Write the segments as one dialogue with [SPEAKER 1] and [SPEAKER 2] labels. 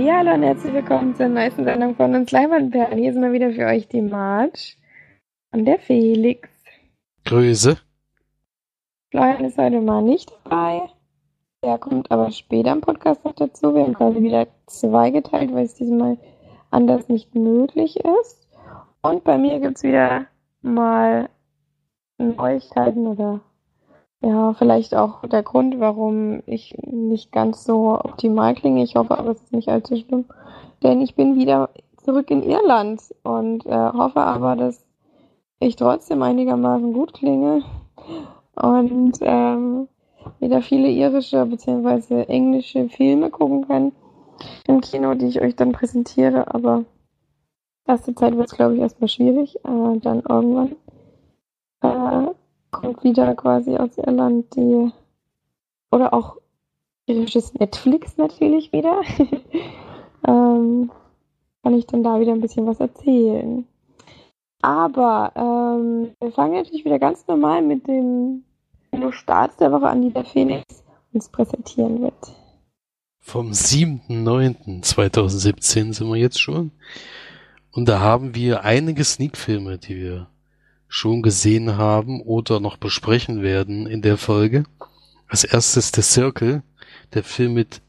[SPEAKER 1] Hallo und herzlich willkommen zur neuesten Sendung von uns Leimanperlen. Hier ist mal wieder für euch die Marge und der Felix.
[SPEAKER 2] Grüße.
[SPEAKER 1] Florian ist heute mal nicht dabei. Der kommt aber später im Podcast noch dazu. Wir haben quasi wieder zweigeteilt, weil es diesmal anders nicht möglich ist. Und bei mir gibt es wieder mal Neuigkeiten oder ja, vielleicht auch der Grund, warum ich nicht ganz so optimal klinge. Ich hoffe aber, es ist nicht allzu schlimm. Denn ich bin wieder zurück in Irland und äh, hoffe aber, dass ich trotzdem einigermaßen gut klinge und ähm, wieder viele irische bzw. englische Filme gucken kann im Kino, die ich euch dann präsentiere. Aber erste Zeit wird es, glaube ich, erstmal schwierig. Äh, dann irgendwann äh, kommt wieder quasi aus Irland die oder auch irisches Netflix natürlich wieder. ähm, kann ich dann da wieder ein bisschen was erzählen. Aber ähm, wir fangen natürlich wieder ganz normal mit dem Starts der Woche an, die der Phoenix uns präsentieren wird.
[SPEAKER 2] Vom 7.9.2017 sind wir jetzt schon. Und da haben wir einige Sneak-Filme, die wir schon gesehen haben oder noch besprechen werden in der Folge. Als erstes The Circle, der Film mit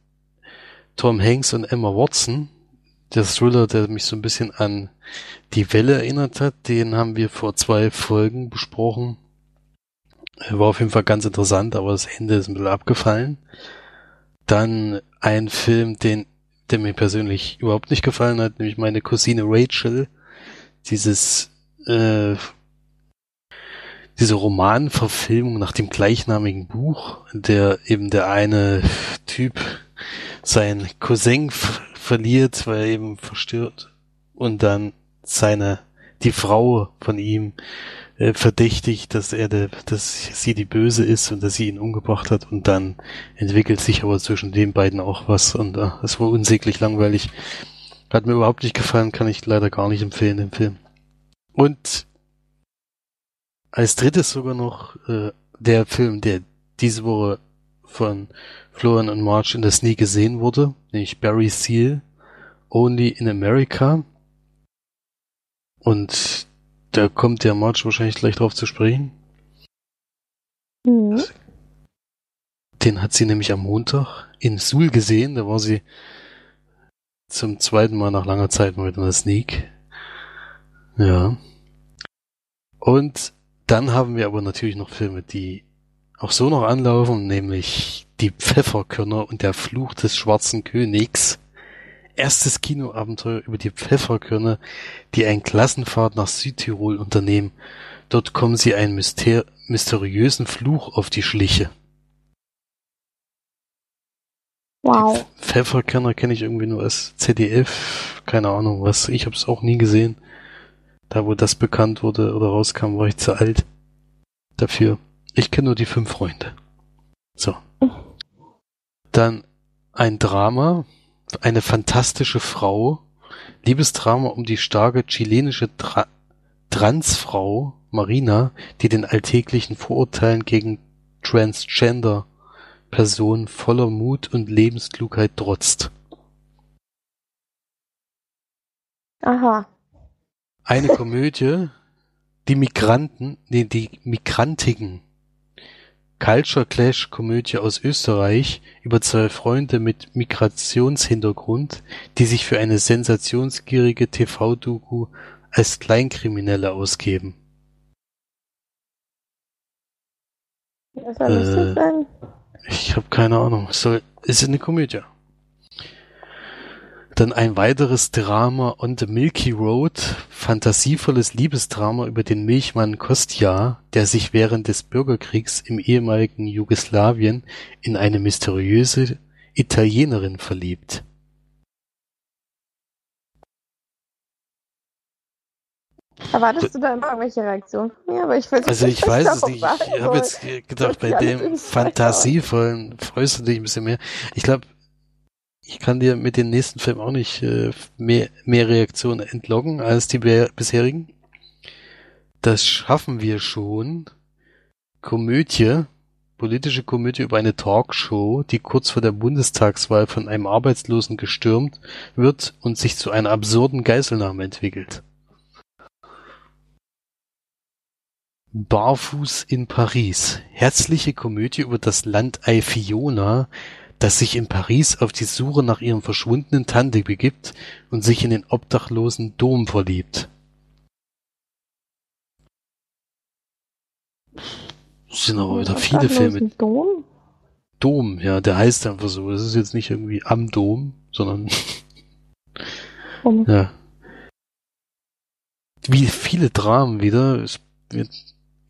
[SPEAKER 2] Tom Hanks und Emma Watson. Der Thriller, der mich so ein bisschen an Die Welle erinnert hat, den haben wir vor zwei Folgen besprochen. War auf jeden Fall ganz interessant, aber das Ende ist ein bisschen abgefallen. Dann ein Film, den, der mir persönlich überhaupt nicht gefallen hat, nämlich meine Cousine Rachel. Dieses äh, diese Romanverfilmung nach dem gleichnamigen Buch, in der eben der eine Typ sein Cousin verliert, weil er eben verstört und dann seine die Frau von ihm äh, verdächtigt, dass er der, dass sie die Böse ist und dass sie ihn umgebracht hat und dann entwickelt sich aber zwischen den beiden auch was und äh, es war unsäglich langweilig. Hat mir überhaupt nicht gefallen, kann ich leider gar nicht empfehlen, den Film. Und als drittes sogar noch äh, der Film, der diese Woche von Florian und March in der Sneak gesehen wurde, nämlich Barry Seal, Only in America. Und da kommt der March wahrscheinlich gleich drauf zu sprechen. Mhm. Den hat sie nämlich am Montag in Suhl gesehen. Da war sie zum zweiten Mal nach langer Zeit mal in der Sneak. Ja. Und dann haben wir aber natürlich noch Filme, die auch so noch anlaufen, nämlich Die Pfefferkörner und der Fluch des schwarzen Königs. Erstes Kinoabenteuer über die Pfefferkörner, die einen Klassenfahrt nach Südtirol unternehmen. Dort kommen sie einen myster mysteriösen Fluch auf die Schliche.
[SPEAKER 1] Wow.
[SPEAKER 2] Die Pfefferkörner kenne ich irgendwie nur als ZDF, keine Ahnung was. Ich habe es auch nie gesehen. Da, wo das bekannt wurde oder rauskam, war ich zu alt dafür. Ich kenne nur die fünf Freunde. So. Dann ein Drama, eine fantastische Frau, Liebesdrama um die starke chilenische Tra Transfrau Marina, die den alltäglichen Vorurteilen gegen Transgender Personen voller Mut und Lebensklugheit trotzt.
[SPEAKER 1] Aha.
[SPEAKER 2] Eine Komödie, die Migranten, nee, die Migrantigen. Culture Clash Komödie aus Österreich über zwei Freunde mit Migrationshintergrund, die sich für eine sensationsgierige TV-Doku als Kleinkriminelle ausgeben.
[SPEAKER 1] Was soll das äh, sein?
[SPEAKER 2] Ich habe keine Ahnung. Soll, ist eine Komödie. Dann ein weiteres Drama On the Milky Road, fantasievolles Liebesdrama über den Milchmann Kostja, der sich während des Bürgerkriegs im ehemaligen Jugoslawien in eine mysteriöse Italienerin verliebt.
[SPEAKER 1] Erwartest du da immer irgendwelche Reaktionen von mir? Aber ich weiß
[SPEAKER 2] also ich weiß es nicht. Ich habe jetzt gedacht, bei dem fantasievollen freust du dich ein bisschen mehr. Ich glaube, ich kann dir mit den nächsten Filmen auch nicht äh, mehr, mehr Reaktionen entloggen als die bisherigen. Das schaffen wir schon. Komödie politische Komödie über eine Talkshow, die kurz vor der Bundestagswahl von einem Arbeitslosen gestürmt wird und sich zu einer absurden Geiselnahme entwickelt. Barfuß in Paris. Herzliche Komödie über das Landei Fiona, das sich in Paris auf die Suche nach ihrem verschwundenen Tante begibt und sich in den obdachlosen Dom verliebt. Es sind aber wieder viele Filme.
[SPEAKER 1] Dom?
[SPEAKER 2] Dom, ja, der heißt einfach so. Es ist jetzt nicht irgendwie am Dom, sondern
[SPEAKER 1] Dom.
[SPEAKER 2] ja. Wie viele Dramen wieder. Es wird,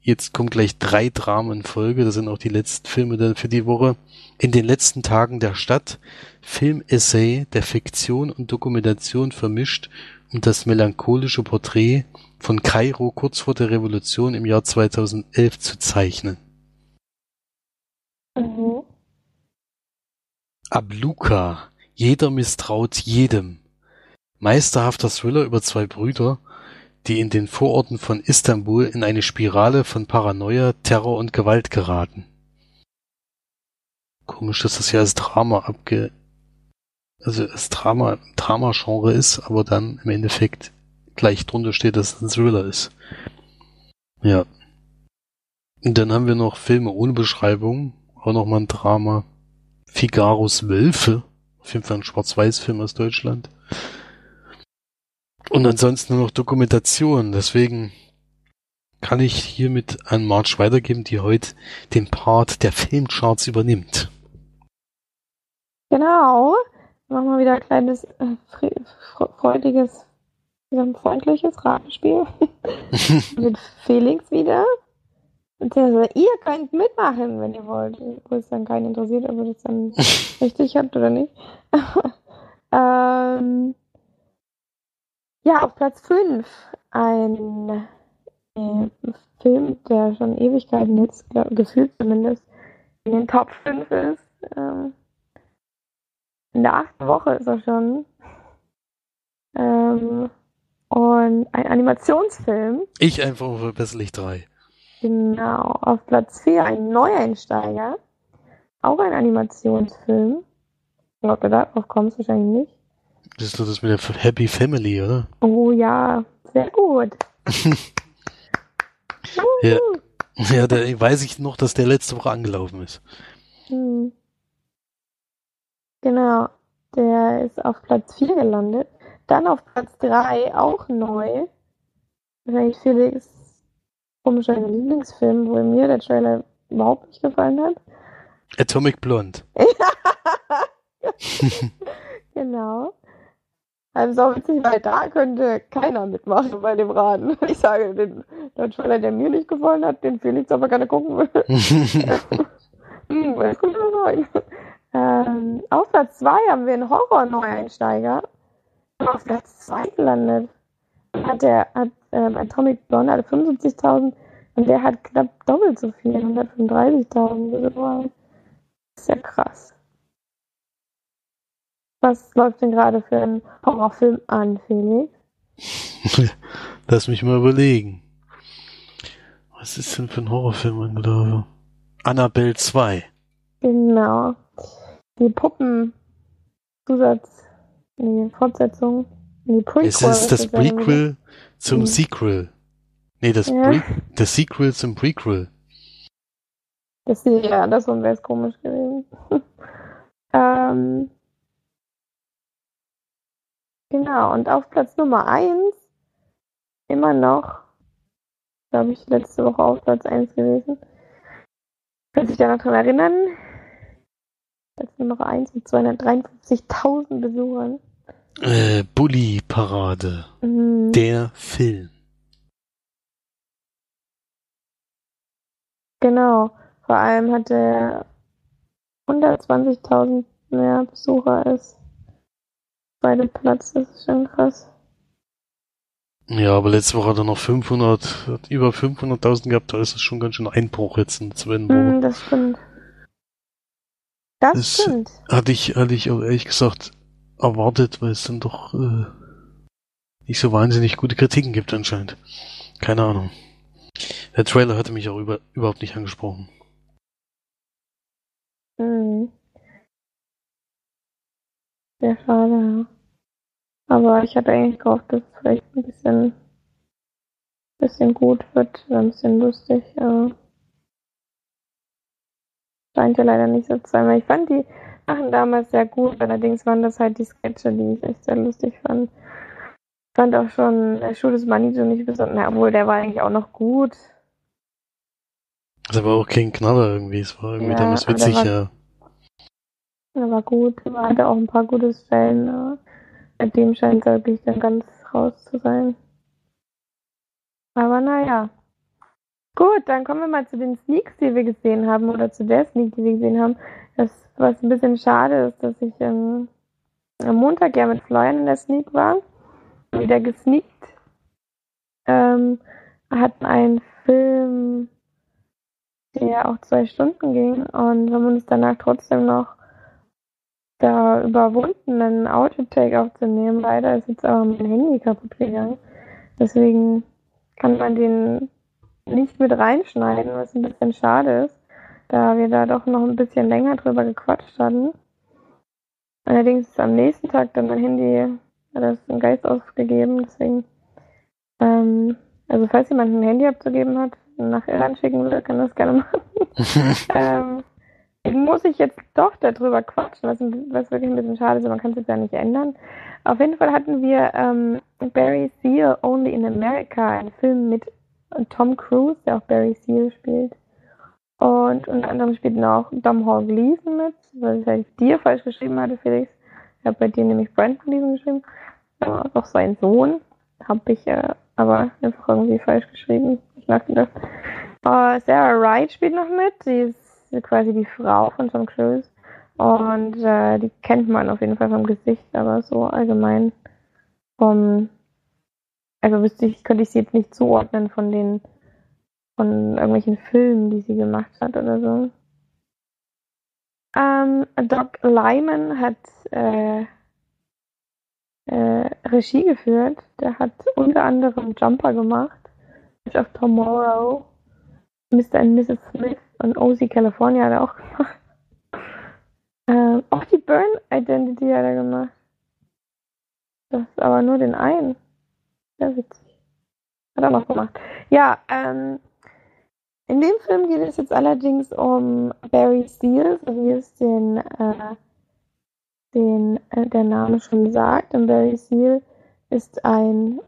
[SPEAKER 2] jetzt kommen gleich drei Dramen in Folge. Das sind auch die letzten Filme dann für die Woche. In den letzten Tagen der Stadt. Filmessay der Fiktion und Dokumentation vermischt und das melancholische Porträt von Kairo kurz vor der Revolution im Jahr 2011 zu zeichnen.
[SPEAKER 1] Mhm.
[SPEAKER 2] Abluka. Jeder misstraut jedem. Meisterhafter Thriller über zwei Brüder, die in den Vororten von Istanbul in eine Spirale von Paranoia, Terror und Gewalt geraten. Komisch, dass das ja als Drama abge... also als Drama, Drama-Genre ist, aber dann im Endeffekt gleich drunter steht, dass es ein Thriller ist. Ja. Und dann haben wir noch Filme ohne Beschreibung, auch nochmal ein Drama. Figaros Wölfe, auf jeden Fall ein Schwarz-Weiß-Film aus Deutschland. Und ansonsten nur noch Dokumentation, deswegen kann ich hiermit an March weitergeben, die heute den Part der Filmcharts übernimmt.
[SPEAKER 1] Genau. Machen wir wieder ein kleines äh, freudiges, freundliches Ratenspiel. Mit Felix wieder. So, ihr könnt mitmachen, wenn ihr wollt. Wo es dann keinen interessiert, ob ihr das dann richtig habt oder nicht. ähm, ja, auf Platz 5 ein äh, Film, der schon Ewigkeiten jetzt, glaub, gefühlt zumindest, in den Top 5 ist. Ähm, in der achten Woche ist er schon. Ähm, und ein Animationsfilm.
[SPEAKER 2] Ich einfach verbesslich 3.
[SPEAKER 1] Genau, auf Platz 4 ein Neueinsteiger. Auch ein Animationsfilm. Ob du darauf kommst, wahrscheinlich nicht.
[SPEAKER 2] Das ist doch das mit der Happy Family, oder?
[SPEAKER 1] Oh ja, sehr gut.
[SPEAKER 2] ja, ja da weiß ich noch, dass der letzte Woche angelaufen ist.
[SPEAKER 1] Hm. Genau, der ist auf Platz 4 gelandet. Dann auf Platz 3 auch neu. Wahrscheinlich Felix komischer Lieblingsfilm, wo mir der Trailer überhaupt nicht gefallen hat.
[SPEAKER 2] Atomic Blonde.
[SPEAKER 1] genau. Also auch witzig, weil da könnte keiner mitmachen bei dem Raten. Ich sage, den, Trailer, der mir nicht gefallen hat, den Felix aber gerne gucken will. hm, was kommt da rein? Ähm, auf Platz 2 haben wir einen Horror-Neueinsteiger. Auf Platz 2 gelandet. Hat der hat, ähm, Atomic Blonde hatte 75.000 und der hat knapp doppelt so viel, 135.000. Das ist ja krass. Was läuft denn gerade für einen Horrorfilm an, Felix?
[SPEAKER 2] Lass mich mal überlegen. Was ist denn für ein Horrorfilm angelaufen? Annabelle 2.
[SPEAKER 1] Genau. Die Puppen Zusatz, die Fortsetzung, die Prequel.
[SPEAKER 2] Es ist das Prequel zum mhm. Sequel. Nee, das, ja. Pre das Sequel zum Prequel.
[SPEAKER 1] Das, ja, das wäre es komisch gewesen. ähm, Genau, und auf Platz Nummer 1 immer noch, glaube ich, letzte Woche auf Platz 1 gewesen. Könnt sich da noch dran erinnern? Platz Nummer 1 mit 253.000 Besuchern.
[SPEAKER 2] Äh, Bully Parade. Mhm. Der Film.
[SPEAKER 1] Genau. Vor allem hat er 120.000 mehr Besucher als zweite Platz, das ist schon krass.
[SPEAKER 2] Ja, aber letzte Woche hat er noch 500, hat über 500.000 gehabt, da ist es schon ganz schön Einbruch jetzt in Woche.
[SPEAKER 1] Mm, das stimmt. Das, das, stimmt.
[SPEAKER 2] Hatte ich, hatte ich auch ehrlich gesagt erwartet, weil es dann doch äh, nicht so wahnsinnig gute Kritiken gibt anscheinend. Keine Ahnung. Der Trailer hatte mich auch über, überhaupt nicht angesprochen.
[SPEAKER 1] Sehr schade, ja. Aber ich hatte eigentlich gehofft, dass es vielleicht ein bisschen, bisschen gut wird, ein bisschen lustig. Aber scheint ja leider nicht so zu sein, weil ich fand die Sachen damals sehr gut. Allerdings waren das halt die Sketche, die ich echt sehr lustig fand. Ich fand auch schon der Schuh des Manitou nicht besonders, na, obwohl der war eigentlich auch noch gut.
[SPEAKER 2] Das war auch kein Knaller irgendwie, es war irgendwie
[SPEAKER 1] Ja,
[SPEAKER 2] damals witzig, ja.
[SPEAKER 1] Der war gut, er hatte auch ein paar gute Stellen. aber Mit dem scheint er wirklich dann ganz raus zu sein. Aber naja. Gut, dann kommen wir mal zu den Sneaks, die wir gesehen haben, oder zu der Sneak, die wir gesehen haben. Das, was ein bisschen schade ist, dass ich ähm, am Montag ja mit Florian in der Sneak war. Wieder gesneakt. Ähm, hatten einen Film, der auch zwei Stunden ging und haben uns danach trotzdem noch da überwunden, einen Autotake aufzunehmen. Leider ist jetzt aber mein Handy kaputt gegangen. Deswegen kann man den nicht mit reinschneiden, was ein bisschen schade ist, da wir da doch noch ein bisschen länger drüber gequatscht hatten. Allerdings ist am nächsten Tag dann mein Handy, hat das einen Geist aufgegeben, deswegen, ähm, also falls jemand ein Handy abzugeben hat, nach Irland schicken will, kann das gerne machen. ähm, muss ich jetzt doch darüber quatschen, was, was wirklich ein bisschen schade ist, man kann es jetzt ja nicht ändern. Auf jeden Fall hatten wir ähm, Barry Seal Only in America, einen Film mit Tom Cruise, der auch Barry Seal spielt. Und unter anderem spielt noch Dom Hall Gleason mit, weil ich halt dir falsch geschrieben hatte, Felix. Ich habe bei dir nämlich Brandon Gleason geschrieben. Ja, auch sein Sohn. Habe ich äh, aber einfach irgendwie falsch geschrieben. Ich merke das. Äh, Sarah Wright spielt noch mit. Sie ist quasi die Frau von Tom Cruise. Und äh, die kennt man auf jeden Fall vom Gesicht, aber so allgemein vom, also wüsste ich, könnte ich sie jetzt nicht zuordnen von den, von irgendwelchen Filmen, die sie gemacht hat oder so. Ähm, Doc Lyman hat äh, äh, Regie geführt. Der hat unter anderem Jumper gemacht, Edge of Tomorrow, Mr. and Mrs. Smith und OC California hat er auch gemacht. Ähm, auch die Burn Identity hat er gemacht. Das ist aber nur den einen. Sehr witzig. Hat er noch gemacht. Ja, ähm, in dem Film geht es jetzt allerdings um Barry Seal, so wie es den, äh, den äh, der Name schon sagt. Und Barry Seal ist ein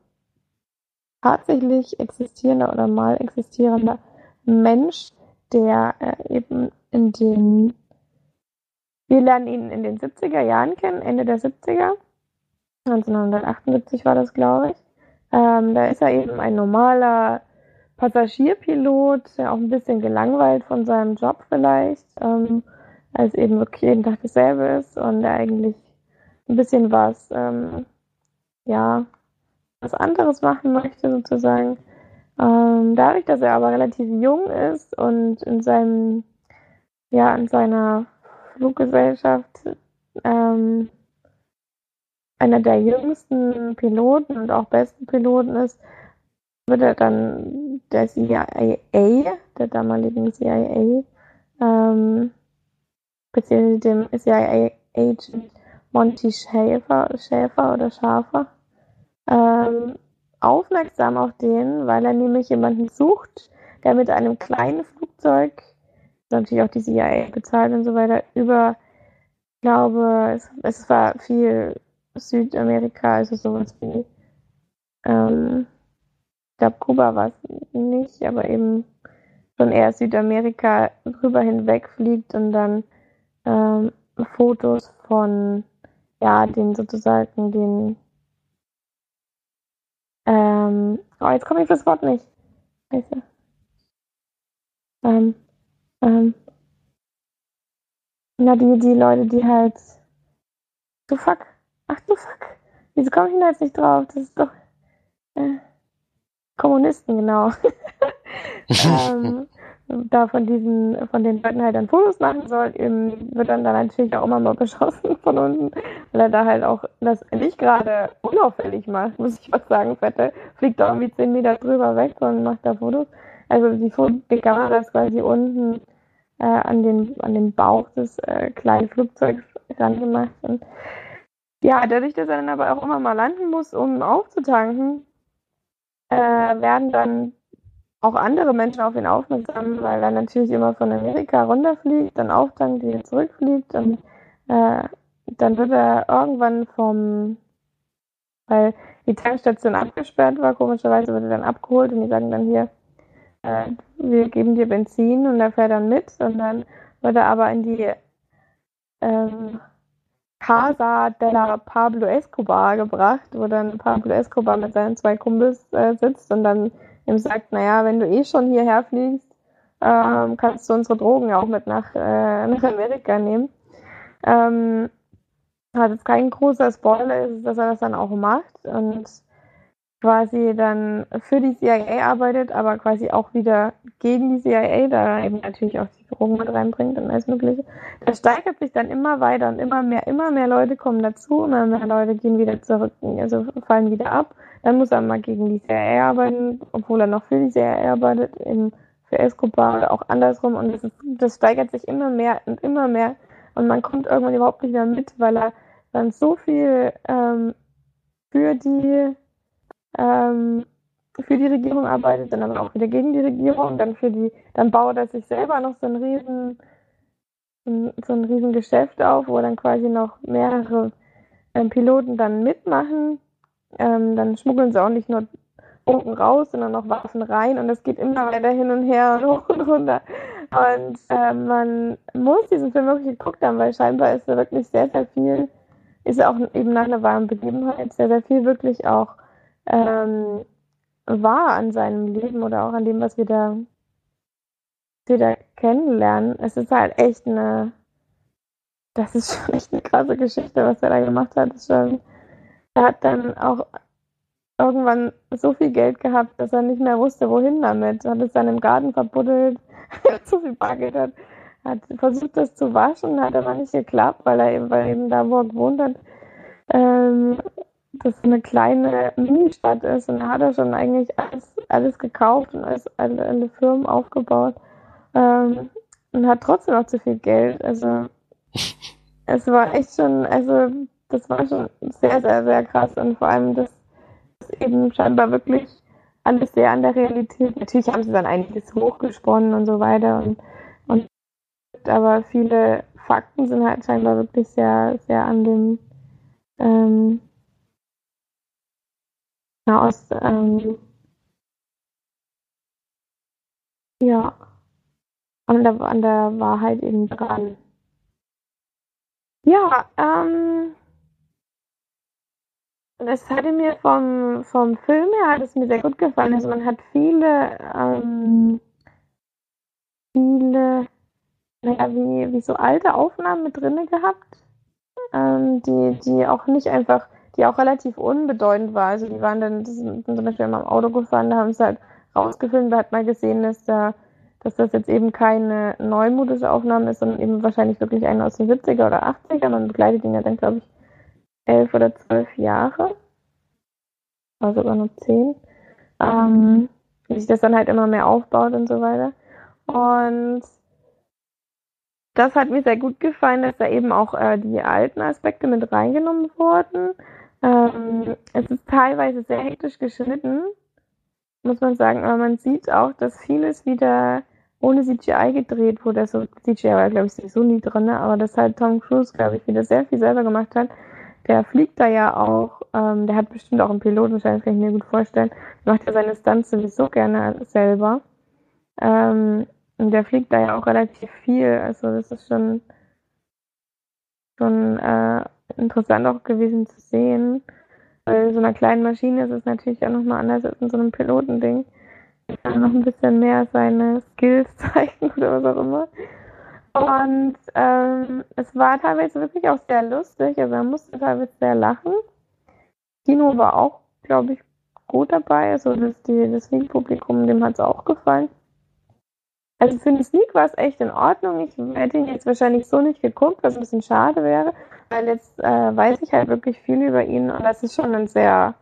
[SPEAKER 1] tatsächlich existierender oder mal existierender Mensch, der äh, eben in den wir lernen ihn in den 70er Jahren kennen, Ende der 70er. 1978 war das, glaube ich. Ähm, da ist er eben ein normaler Passagierpilot, der auch ein bisschen gelangweilt von seinem Job vielleicht, ähm, als eben wirklich jeden Tag dasselbe ist und er eigentlich ein bisschen was, ähm, ja, was anderes machen möchte sozusagen. Ähm, dadurch, dass er aber relativ jung ist und in seinem, ja, in seiner Fluggesellschaft ähm, einer der jüngsten Piloten und auch besten Piloten ist, wird er dann der CIA, der damaligen CIA, ähm, beziehungsweise dem CIA-Agent Monty Schäfer, Schäfer oder Schafer, ähm, aufmerksam auf den, weil er nämlich jemanden sucht, der mit einem kleinen Flugzeug, natürlich auch die CIA bezahlt und so weiter, über, ich glaube, es, es war viel Südamerika, also sowas wie, ähm, ich glaube, Kuba war es nicht, aber eben schon eher Südamerika rüber hinweg fliegt und dann ähm, Fotos von, ja, den sozusagen, den, ähm, oh, jetzt komme ich das Wort nicht. Scheiße. Ähm, ähm, na, die, die Leute, die halt, du fuck, ach du fuck, wieso komme ich denn jetzt nicht drauf? Das ist doch, äh, Kommunisten, genau. ähm, da von diesen, von den Leuten halt dann Fotos machen soll, wird dann, dann natürlich auch immer mal beschossen von unten, weil er da halt auch das nicht gerade unauffällig macht, muss ich was sagen, Fette, fliegt da irgendwie 10 Meter drüber weg und macht da Fotos. Also die, die Kamera ist quasi unten äh, an, den, an den Bauch des äh, kleinen Flugzeugs rangemacht und Ja, dadurch, dass er dann aber auch immer mal landen muss, um aufzutanken, äh, werden dann auch andere Menschen auf ihn aufmerksam, weil er natürlich immer von Amerika runterfliegt, dann auftankt, wieder zurückfliegt und äh, dann wird er irgendwann vom, weil die Tankstation abgesperrt war, komischerweise wird er dann abgeholt und die sagen dann hier, äh, wir geben dir Benzin und er fährt dann mit und dann wird er aber in die ähm, Casa della Pablo Escobar gebracht, wo dann Pablo Escobar mit seinen zwei Kumpels äh, sitzt und dann ihm sagt, naja, wenn du eh schon hierher fliegst, ähm, kannst du unsere Drogen auch mit nach, äh, nach Amerika nehmen. Ähm, hat jetzt kein großer Spoiler, ist, dass er das dann auch macht und quasi dann für die CIA arbeitet, aber quasi auch wieder gegen die CIA, da eben natürlich auch die Drogen mit reinbringt und alles Mögliche. Das steigert sich dann immer weiter und immer mehr, immer mehr Leute kommen dazu, immer mehr Leute gehen wieder zurück, also fallen wieder ab. Dann muss er mal gegen die CIA arbeiten, obwohl er noch für die CIA arbeitet, eben für Escobar oder auch andersrum und das, das steigert sich immer mehr und immer mehr und man kommt irgendwann überhaupt nicht mehr mit, weil er dann so viel ähm, für die ähm, für die Regierung arbeitet, dann aber auch wieder gegen die Regierung, dann für die, dann baut er sich selber noch so ein riesen, so ein riesen Geschäft auf, wo dann quasi noch mehrere ähm, Piloten dann mitmachen. Ähm, dann schmuggeln sie auch nicht nur Drogen raus, sondern noch Waffen rein und es geht immer weiter hin und her und hoch und runter. Und äh, man muss diesen Film wirklich geguckt haben, weil scheinbar ist er wirklich sehr, sehr viel, ist auch eben nach einer wahren Begebenheit sehr, sehr viel wirklich auch ähm, war an seinem Leben oder auch an dem, was wir da, wir da kennenlernen. Es ist halt echt eine, das ist schon echt eine krasse Geschichte, was er da gemacht hat. Schon, er hat dann auch irgendwann so viel Geld gehabt, dass er nicht mehr wusste, wohin damit. Hat es dann im Garten verbuddelt, zu viel Bargeld hat, hat versucht, das zu waschen, hat aber nicht geklappt, weil er eben, weil eben da, wo er gewohnt hat, ähm, das eine kleine Mini-Stadt ist und da hat er schon eigentlich alles, alles gekauft und alles, alle, alle Firmen aufgebaut ähm, und hat trotzdem noch zu viel Geld. Also es war echt schon, also das war schon sehr, sehr, sehr krass und vor allem das ist eben scheinbar wirklich alles sehr an der Realität. Natürlich haben sie dann einiges hochgesponnen und so weiter und, und aber viele Fakten sind halt scheinbar wirklich sehr, sehr an dem ähm, aus ähm, ja an der, an der Wahrheit eben dran. Ja, ähm, es hatte mir vom, vom Film her hat es mir sehr gut gefallen. Also man hat viele, ähm, viele, naja, wie, wie so alte Aufnahmen mit drinne gehabt, ähm, die, die auch nicht einfach die auch relativ unbedeutend war. Also die waren dann, sind zum Beispiel immer im Auto gefahren, da haben sie halt rausgefilmt, da hat man gesehen, dass da, dass das jetzt eben keine neumodische Aufnahme ist, sondern eben wahrscheinlich wirklich eine aus den 70er oder 80er. Man begleitet ihn ja dann, glaube ich, elf oder zwölf Jahre. Oder sogar nur zehn. Ähm, wie sich das dann halt immer mehr aufbaut und so weiter. Und das hat mir sehr gut gefallen, dass da eben auch äh, die alten Aspekte mit reingenommen wurden. Ähm, es ist teilweise sehr hektisch geschnitten, muss man sagen, aber man sieht auch, dass vieles wieder ohne CGI gedreht wurde. Also CGI war, glaube ich, sowieso nie drin, ne? aber dass halt Tom Cruise, glaube ich, wieder sehr viel selber gemacht hat. Der fliegt da ja auch, ähm, der hat bestimmt auch einen Pilotenschein, das kann ich mir gut vorstellen. Macht ja seine Stunts sowieso gerne selber. Ähm, und der fliegt da ja auch relativ viel. Also das ist schon, schon äh, interessant auch gewesen zu sehen. Weil in so einer kleinen Maschine ist es natürlich auch nochmal anders als in so einem Pilotending. Er kann noch ein bisschen mehr seine Skills zeigen oder was auch immer. Und ähm, es war teilweise wirklich auch sehr lustig. Also man musste teilweise sehr lachen. Kino war auch, glaube ich, gut dabei. Also das, die, das Filmpublikum, dem hat es auch gefallen. Also für den Sneak war es echt in Ordnung. Ich hätte ihn jetzt wahrscheinlich so nicht geguckt, was ein bisschen schade wäre, weil jetzt äh, weiß ich halt wirklich viel über ihn und das ist schon ein sehr,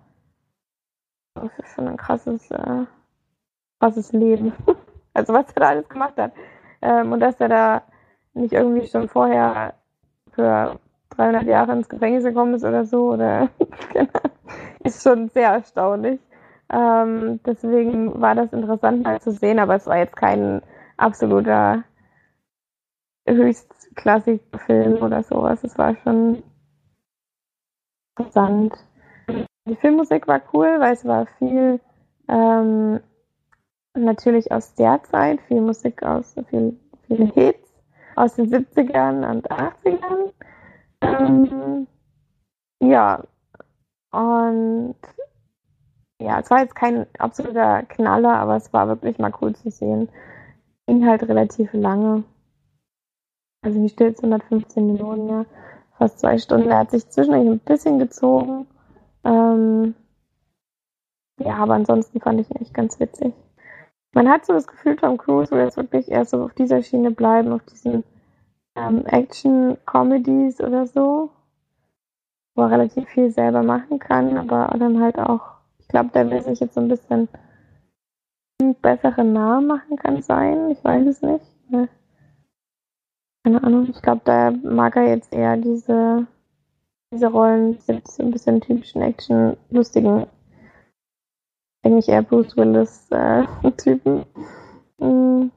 [SPEAKER 1] das ist schon ein krasses, äh, krasses Leben. also was er da alles gemacht hat. Ähm, und dass er da nicht irgendwie schon vorher für 300 Jahre ins Gefängnis gekommen ist oder so, oder ist schon sehr erstaunlich. Ähm, deswegen war das interessant mal zu sehen, aber es war jetzt kein absoluter höchstklassig Film oder sowas. Es war schon interessant. Die Filmmusik war cool, weil es war viel ähm, natürlich aus der Zeit, viel Musik aus, viel, viele Hits aus den 70ern und 80ern. Ähm, ja, und ja, es war jetzt kein absoluter Knaller, aber es war wirklich mal cool zu sehen. Ging halt relativ lange. Also wie steht 115 Minuten, ja. Fast zwei Stunden. Er hat sich zwischendurch ein bisschen gezogen. Ähm, ja, aber ansonsten fand ich ihn echt ganz witzig. Man hat so das Gefühl, Tom Cruise will jetzt wirklich eher so auf dieser Schiene bleiben, auf diesen ähm, Action-Comedies oder so, wo er relativ viel selber machen kann, aber dann halt auch, ich glaube, der will sich jetzt so ein bisschen einen besseren Namen machen kann sein, ich weiß es nicht. Keine Ahnung, ich glaube, da mag er jetzt eher diese, diese Rollen, so ein bisschen typischen Action, lustigen, eigentlich eher Bruce Willis-Typen. Äh, mm.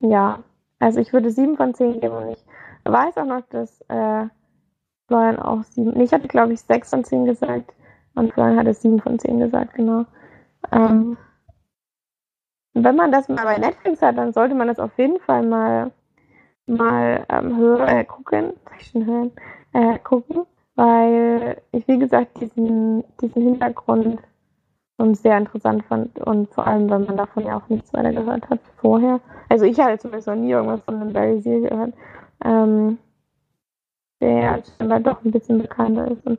[SPEAKER 1] Ja, also ich würde sieben von zehn geben und ich weiß auch noch, dass äh, Florian auch sieben. Nee, ich hatte glaube ich sechs von zehn gesagt und Florian hatte sieben von zehn gesagt, genau. Ähm, wenn man das mal bei Netflix hat, dann sollte man das auf jeden Fall mal mal ähm, hören, äh, gucken, schon hören, äh, gucken, weil ich wie gesagt diesen diesen Hintergrund und sehr interessant fand und vor allem, weil man davon ja auch nichts weiter gehört hat vorher. Also ich hatte zumindest noch nie irgendwas von dem Barry Seal gehört, ähm, der scheinbar doch ein bisschen bekannter ist und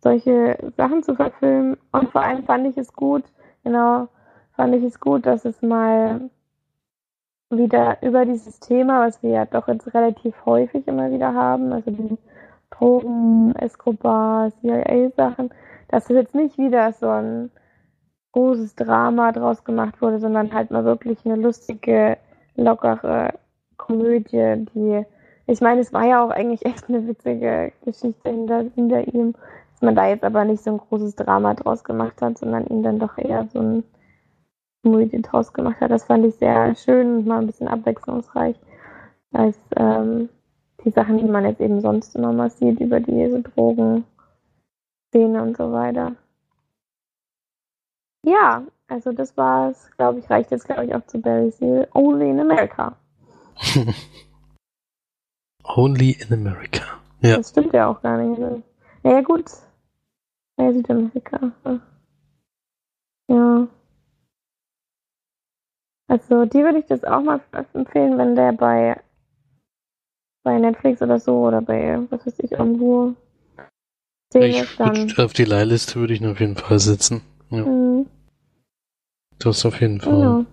[SPEAKER 1] solche Sachen zu verfilmen. Und vor allem fand ich es gut, genau, fand ich es gut, dass es mal wieder über dieses Thema, was wir ja doch jetzt relativ häufig immer wieder haben, also die Drogen, Escobar, CIA-Sachen, dass es jetzt nicht wieder so ein großes Drama draus gemacht wurde, sondern halt mal wirklich eine lustige, lockere Komödie, die, ich meine, es war ja auch eigentlich echt eine witzige Geschichte hinter, hinter ihm, dass man da jetzt aber nicht so ein großes Drama draus gemacht hat, sondern ihn dann doch eher so ein Komödie draus gemacht hat. Das fand ich sehr schön und mal ein bisschen abwechslungsreich als ähm, die Sachen, die man jetzt eben sonst immer mal sieht über diese Drogen, Szene und so weiter. Ja, also das war es, glaube ich, reicht jetzt, glaube ich, auch zu Barry Seal. Only in America.
[SPEAKER 2] Only in America. Ja.
[SPEAKER 1] Das stimmt ja auch gar nicht. Naja, gut. Ja, Südamerika. Ja. Also, die würde ich das auch mal empfehlen, wenn der bei, bei Netflix oder so oder bei, was weiß ich, irgendwo.
[SPEAKER 2] Ich dann. Auf die Leihliste würde ich ihn auf jeden Fall setzen. Ja. Mhm. Das auf jeden Fall. Genau.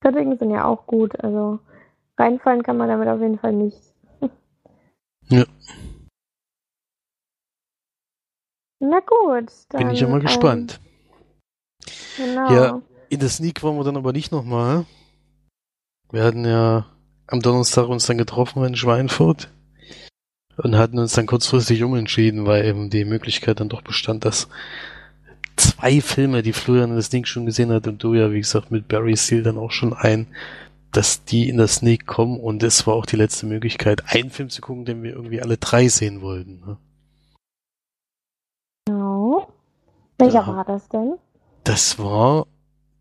[SPEAKER 1] Kritiken sind ja auch gut, also reinfallen kann man damit auf jeden Fall nicht.
[SPEAKER 2] ja.
[SPEAKER 1] Na gut.
[SPEAKER 2] Dann, Bin ich ja mal ähm, gespannt. Genau. Ja, in der Sneak waren wir dann aber nicht nochmal. Wir hatten ja am Donnerstag uns dann getroffen in Schweinfurt und hatten uns dann kurzfristig umentschieden, weil eben die Möglichkeit dann doch bestand, dass zwei Filme, die Florian in der Sneak schon gesehen hat und du ja, wie gesagt, mit Barry Seal dann auch schon ein, dass die in der Sneak kommen und es war auch die letzte Möglichkeit, einen Film zu gucken, den wir irgendwie alle drei sehen wollten. Ne?
[SPEAKER 1] Genau. Welcher ja, war das denn?
[SPEAKER 2] Das war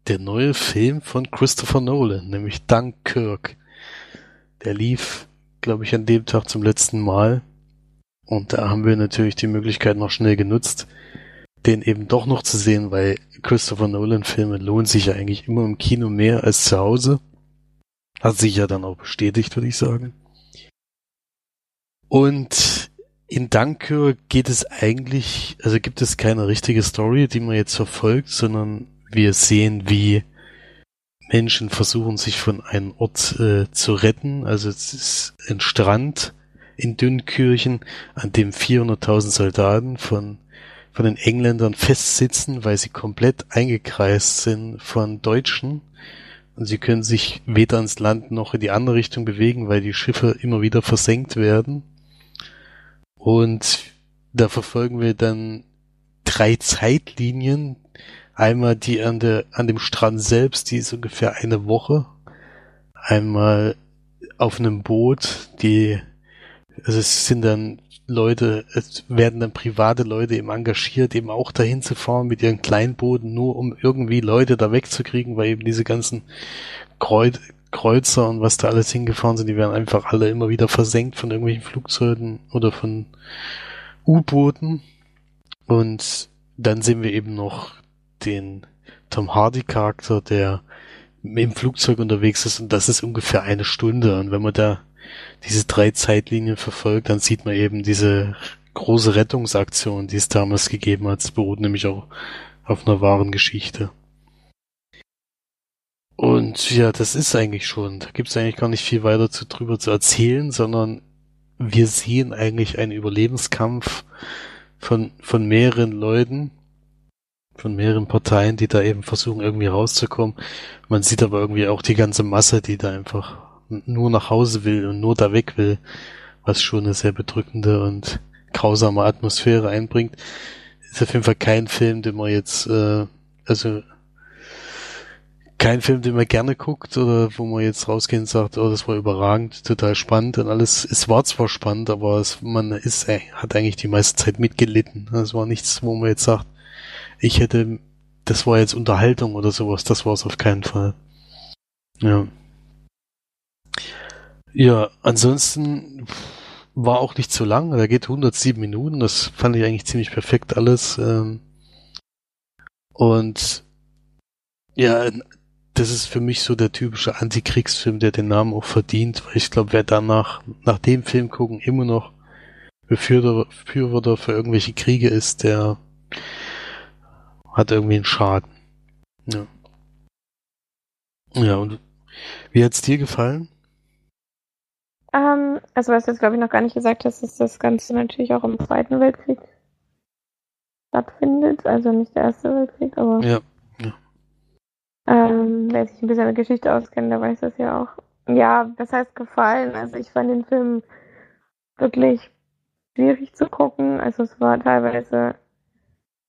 [SPEAKER 2] der neue Film von Christopher Nolan, nämlich Dunkirk. Der lief, glaube ich, an dem Tag zum letzten Mal. Und da haben wir natürlich die Möglichkeit noch schnell genutzt, den eben doch noch zu sehen, weil Christopher Nolan Filme lohnen sich ja eigentlich immer im Kino mehr als zu Hause. Hat sich ja dann auch bestätigt, würde ich sagen. Und in Dunkirk geht es eigentlich, also gibt es keine richtige Story, die man jetzt verfolgt, sondern wir sehen, wie Menschen versuchen, sich von einem Ort äh, zu retten. Also es ist ein Strand in Dünnkirchen, an dem 400.000 Soldaten von von den Engländern festsitzen, weil sie komplett eingekreist sind von Deutschen Und sie können sich weder ins Land noch in die andere Richtung bewegen, weil die Schiffe immer wieder versenkt werden. Und da verfolgen wir dann drei Zeitlinien. Einmal die an der, an dem Strand selbst, die ist ungefähr eine Woche. Einmal auf einem Boot, die, also es sind dann Leute, es werden dann private Leute eben engagiert, eben auch dahin zu fahren mit ihren Kleinbooten, nur um irgendwie Leute da wegzukriegen, weil eben diese ganzen Kreuz, Kreuzer und was da alles hingefahren sind, die werden einfach alle immer wieder versenkt von irgendwelchen Flugzeugen oder von U-Booten. Und dann sehen wir eben noch den Tom Hardy Charakter, der im Flugzeug unterwegs ist und das ist ungefähr eine Stunde. Und wenn man da diese drei Zeitlinien verfolgt, dann sieht man eben diese große Rettungsaktion, die es damals gegeben hat. Es beruht nämlich auch auf einer wahren Geschichte. Und ja, das ist eigentlich schon. Da gibt es eigentlich gar nicht viel weiter zu, drüber zu erzählen, sondern wir sehen eigentlich einen Überlebenskampf von, von mehreren Leuten, von mehreren Parteien, die da eben versuchen, irgendwie rauszukommen. Man sieht aber irgendwie auch die ganze Masse, die da einfach nur nach Hause will und nur da weg will, was schon eine sehr bedrückende und grausame Atmosphäre einbringt. Ist auf jeden Fall kein Film, den man jetzt, äh, also kein Film, den man gerne guckt oder wo man jetzt rausgeht und sagt, oh, das war überragend, total spannend und alles. Es war zwar spannend, aber es, man ist, äh, hat eigentlich die meiste Zeit mitgelitten. Es war nichts, wo man jetzt sagt, ich hätte, das war jetzt Unterhaltung oder sowas. Das war es auf keinen Fall. Ja. Ja, ansonsten war auch nicht zu lang. Da geht 107 Minuten. Das fand ich eigentlich ziemlich perfekt alles. Ähm. Und ja, das ist für mich so der typische Antikriegsfilm, der den Namen auch verdient, weil ich glaube, wer danach, nach dem Film gucken, immer noch Befürworter für irgendwelche Kriege ist, der hat irgendwie einen Schaden. Ja. Ja, und wie hat's dir gefallen?
[SPEAKER 1] Ähm, also was du jetzt glaube ich noch gar nicht gesagt hast, ist das Ganze natürlich auch im Zweiten Weltkrieg stattfindet, also nicht der Erste Weltkrieg, aber
[SPEAKER 2] ja.
[SPEAKER 1] Ähm, wer sich ein bisschen mit Geschichte auskennt, der weiß das ja auch. Ja, das heißt gefallen. Also ich fand den Film wirklich schwierig zu gucken. Also es war teilweise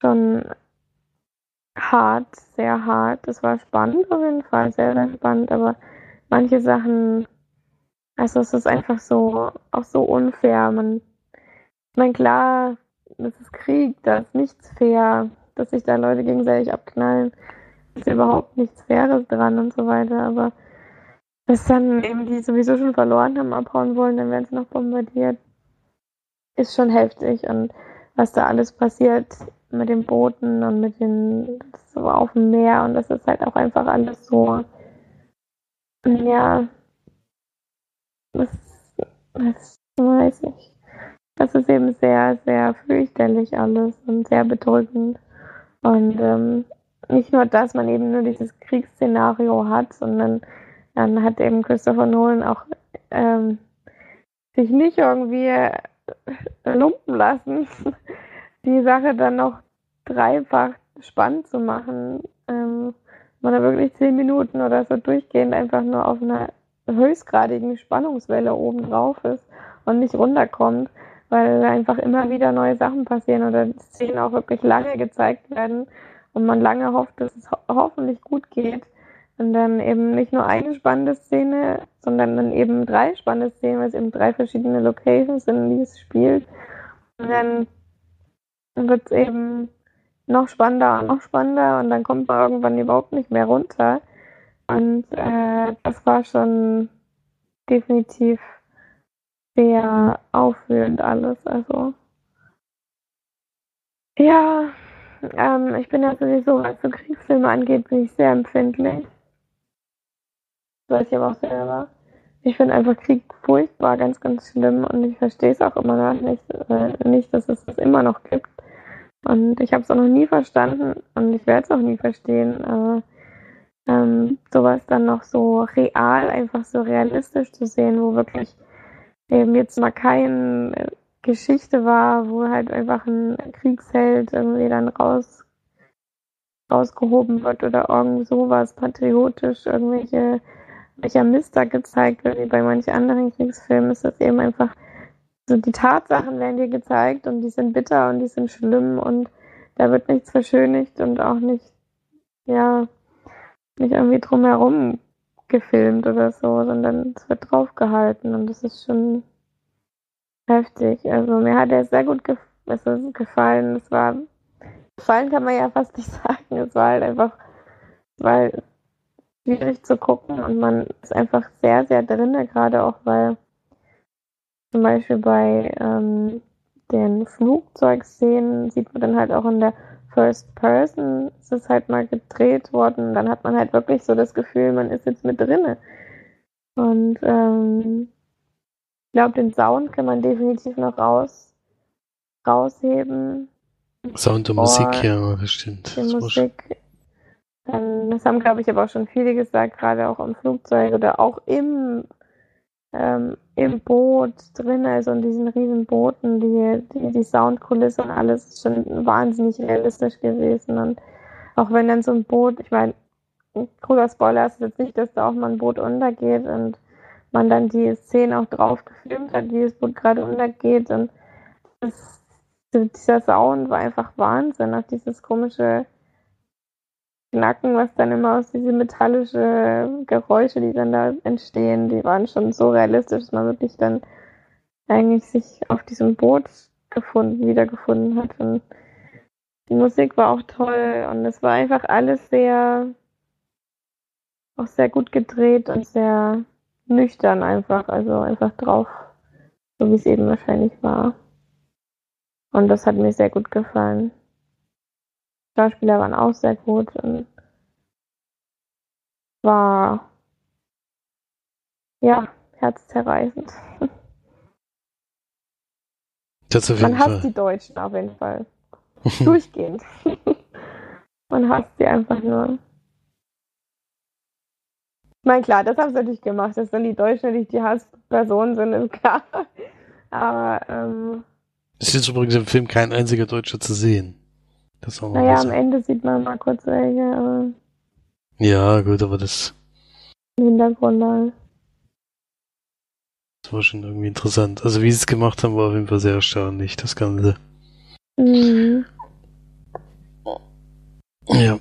[SPEAKER 1] schon hart, sehr hart. Es war spannend auf jeden Fall, sehr, sehr spannend, aber manche Sachen also es ist einfach so, auch so unfair. Man, ich meine, klar, das ist Krieg, da ist nichts fair, dass sich da Leute gegenseitig abknallen. Ist überhaupt nichts Faires dran und so weiter, aber dass dann eben die sowieso schon verloren haben, abhauen wollen, dann werden sie noch bombardiert. Ist schon heftig und was da alles passiert mit den Booten und mit den so auf dem Meer und das ist halt auch einfach alles so ja das, das weiß ich. Das ist eben sehr, sehr fürchterlich alles und sehr bedrückend. Und ähm, nicht nur, dass man eben nur dieses Kriegsszenario hat, sondern dann hat eben Christopher Nolan auch ähm, sich nicht irgendwie äh, lumpen lassen, die Sache dann noch dreifach spannend zu machen. Ähm, man da wirklich zehn Minuten oder so durchgehend einfach nur auf einer höchstgradigen Spannungswelle oben drauf ist und nicht runterkommt, weil einfach immer wieder neue Sachen passieren oder Szenen auch wirklich lange gezeigt werden und man lange hofft, dass es ho hoffentlich gut geht. Und dann eben nicht nur eine spannende Szene, sondern dann eben drei spannende Szenen, weil es eben drei verschiedene Locations sind, in die es spielt. Und dann wird es eben noch spannender und noch spannender und dann kommt man irgendwann überhaupt nicht mehr runter. Und äh, das war schon definitiv sehr aufwühlend alles. Also ja, ähm, ich bin ja sowieso, was so Kriegsfilme angeht, bin ich sehr empfindlich. Das weiß ich aber auch selber. Ich finde einfach Krieg furchtbar, ganz, ganz schlimm und ich verstehe es auch immer noch nicht, äh, nicht, dass es das immer noch gibt. Und ich habe es auch noch nie verstanden und ich werde es auch nie verstehen. Aber ähm, sowas dann noch so real, einfach so realistisch zu sehen, wo wirklich eben jetzt mal keine Geschichte war, wo halt einfach ein Kriegsheld irgendwie dann raus rausgehoben wird oder irgend sowas patriotisch, irgendwelche welcher Mist gezeigt wird, wie bei manchen anderen Kriegsfilmen, ist das eben einfach so die Tatsachen werden dir gezeigt und die sind bitter und die sind schlimm und da wird nichts verschönigt und auch nicht, ja, nicht irgendwie drumherum gefilmt oder so, sondern es wird draufgehalten und das ist schon heftig. Also mir hat er sehr gut gef also gefallen. Es war gefallen kann man ja fast nicht sagen. Es war halt einfach, es war schwierig zu gucken und man ist einfach sehr, sehr drinne, gerade auch weil zum Beispiel bei ähm, den Flugzeugszenen sieht man dann halt auch in der First Person ist es halt mal gedreht worden. Dann hat man halt wirklich so das Gefühl, man ist jetzt mit drinne. Und ähm, glaube, den Sound kann man definitiv noch raus, rausheben.
[SPEAKER 2] Sound und Musik, ja, das stimmt.
[SPEAKER 1] Die das Musik. Dann, das haben, glaube ich, aber auch schon viele gesagt, gerade auch im Flugzeug oder auch im ähm, im Boot drin, also in diesen riesen Booten, die, die, die Soundkulisse und alles ist schon wahnsinnig realistisch gewesen. Und auch wenn dann so ein Boot, ich meine, ein großer Spoiler ist jetzt nicht, dass da auch mal ein Boot untergeht und man dann die Szene auch drauf gefilmt hat, wie das Boot gerade untergeht. Und das, dieser Sound war einfach Wahnsinn, auch dieses komische Knacken, was dann immer aus diese metallische Geräusche, die dann da entstehen, die waren schon so realistisch, dass man wirklich dann eigentlich sich auf diesem Boot gefunden, wiedergefunden hat. Und die Musik war auch toll und es war einfach alles sehr, auch sehr gut gedreht und sehr nüchtern einfach, also einfach drauf, so wie es eben wahrscheinlich war. Und das hat mir sehr gut gefallen. Schauspieler waren auch sehr gut und war ja herzzerreißend. Man hasst
[SPEAKER 2] Fall.
[SPEAKER 1] die Deutschen auf jeden Fall. Durchgehend. Man hasst sie einfach nur. Ich meine, klar, das haben sie natürlich gemacht, dass dann die Deutschen nicht die Hasspersonen sind, ist klar. Aber, ähm.
[SPEAKER 2] Es ist übrigens im Film kein einziger Deutscher zu sehen.
[SPEAKER 1] Das auch naja, am Ende sieht man mal kurz welche, aber.
[SPEAKER 2] Ja, gut, aber das.
[SPEAKER 1] Im Hintergrund halt.
[SPEAKER 2] Das war schon irgendwie interessant. Also wie sie es gemacht haben, war auf jeden Fall sehr erstaunlich, das Ganze. Mhm. Ja.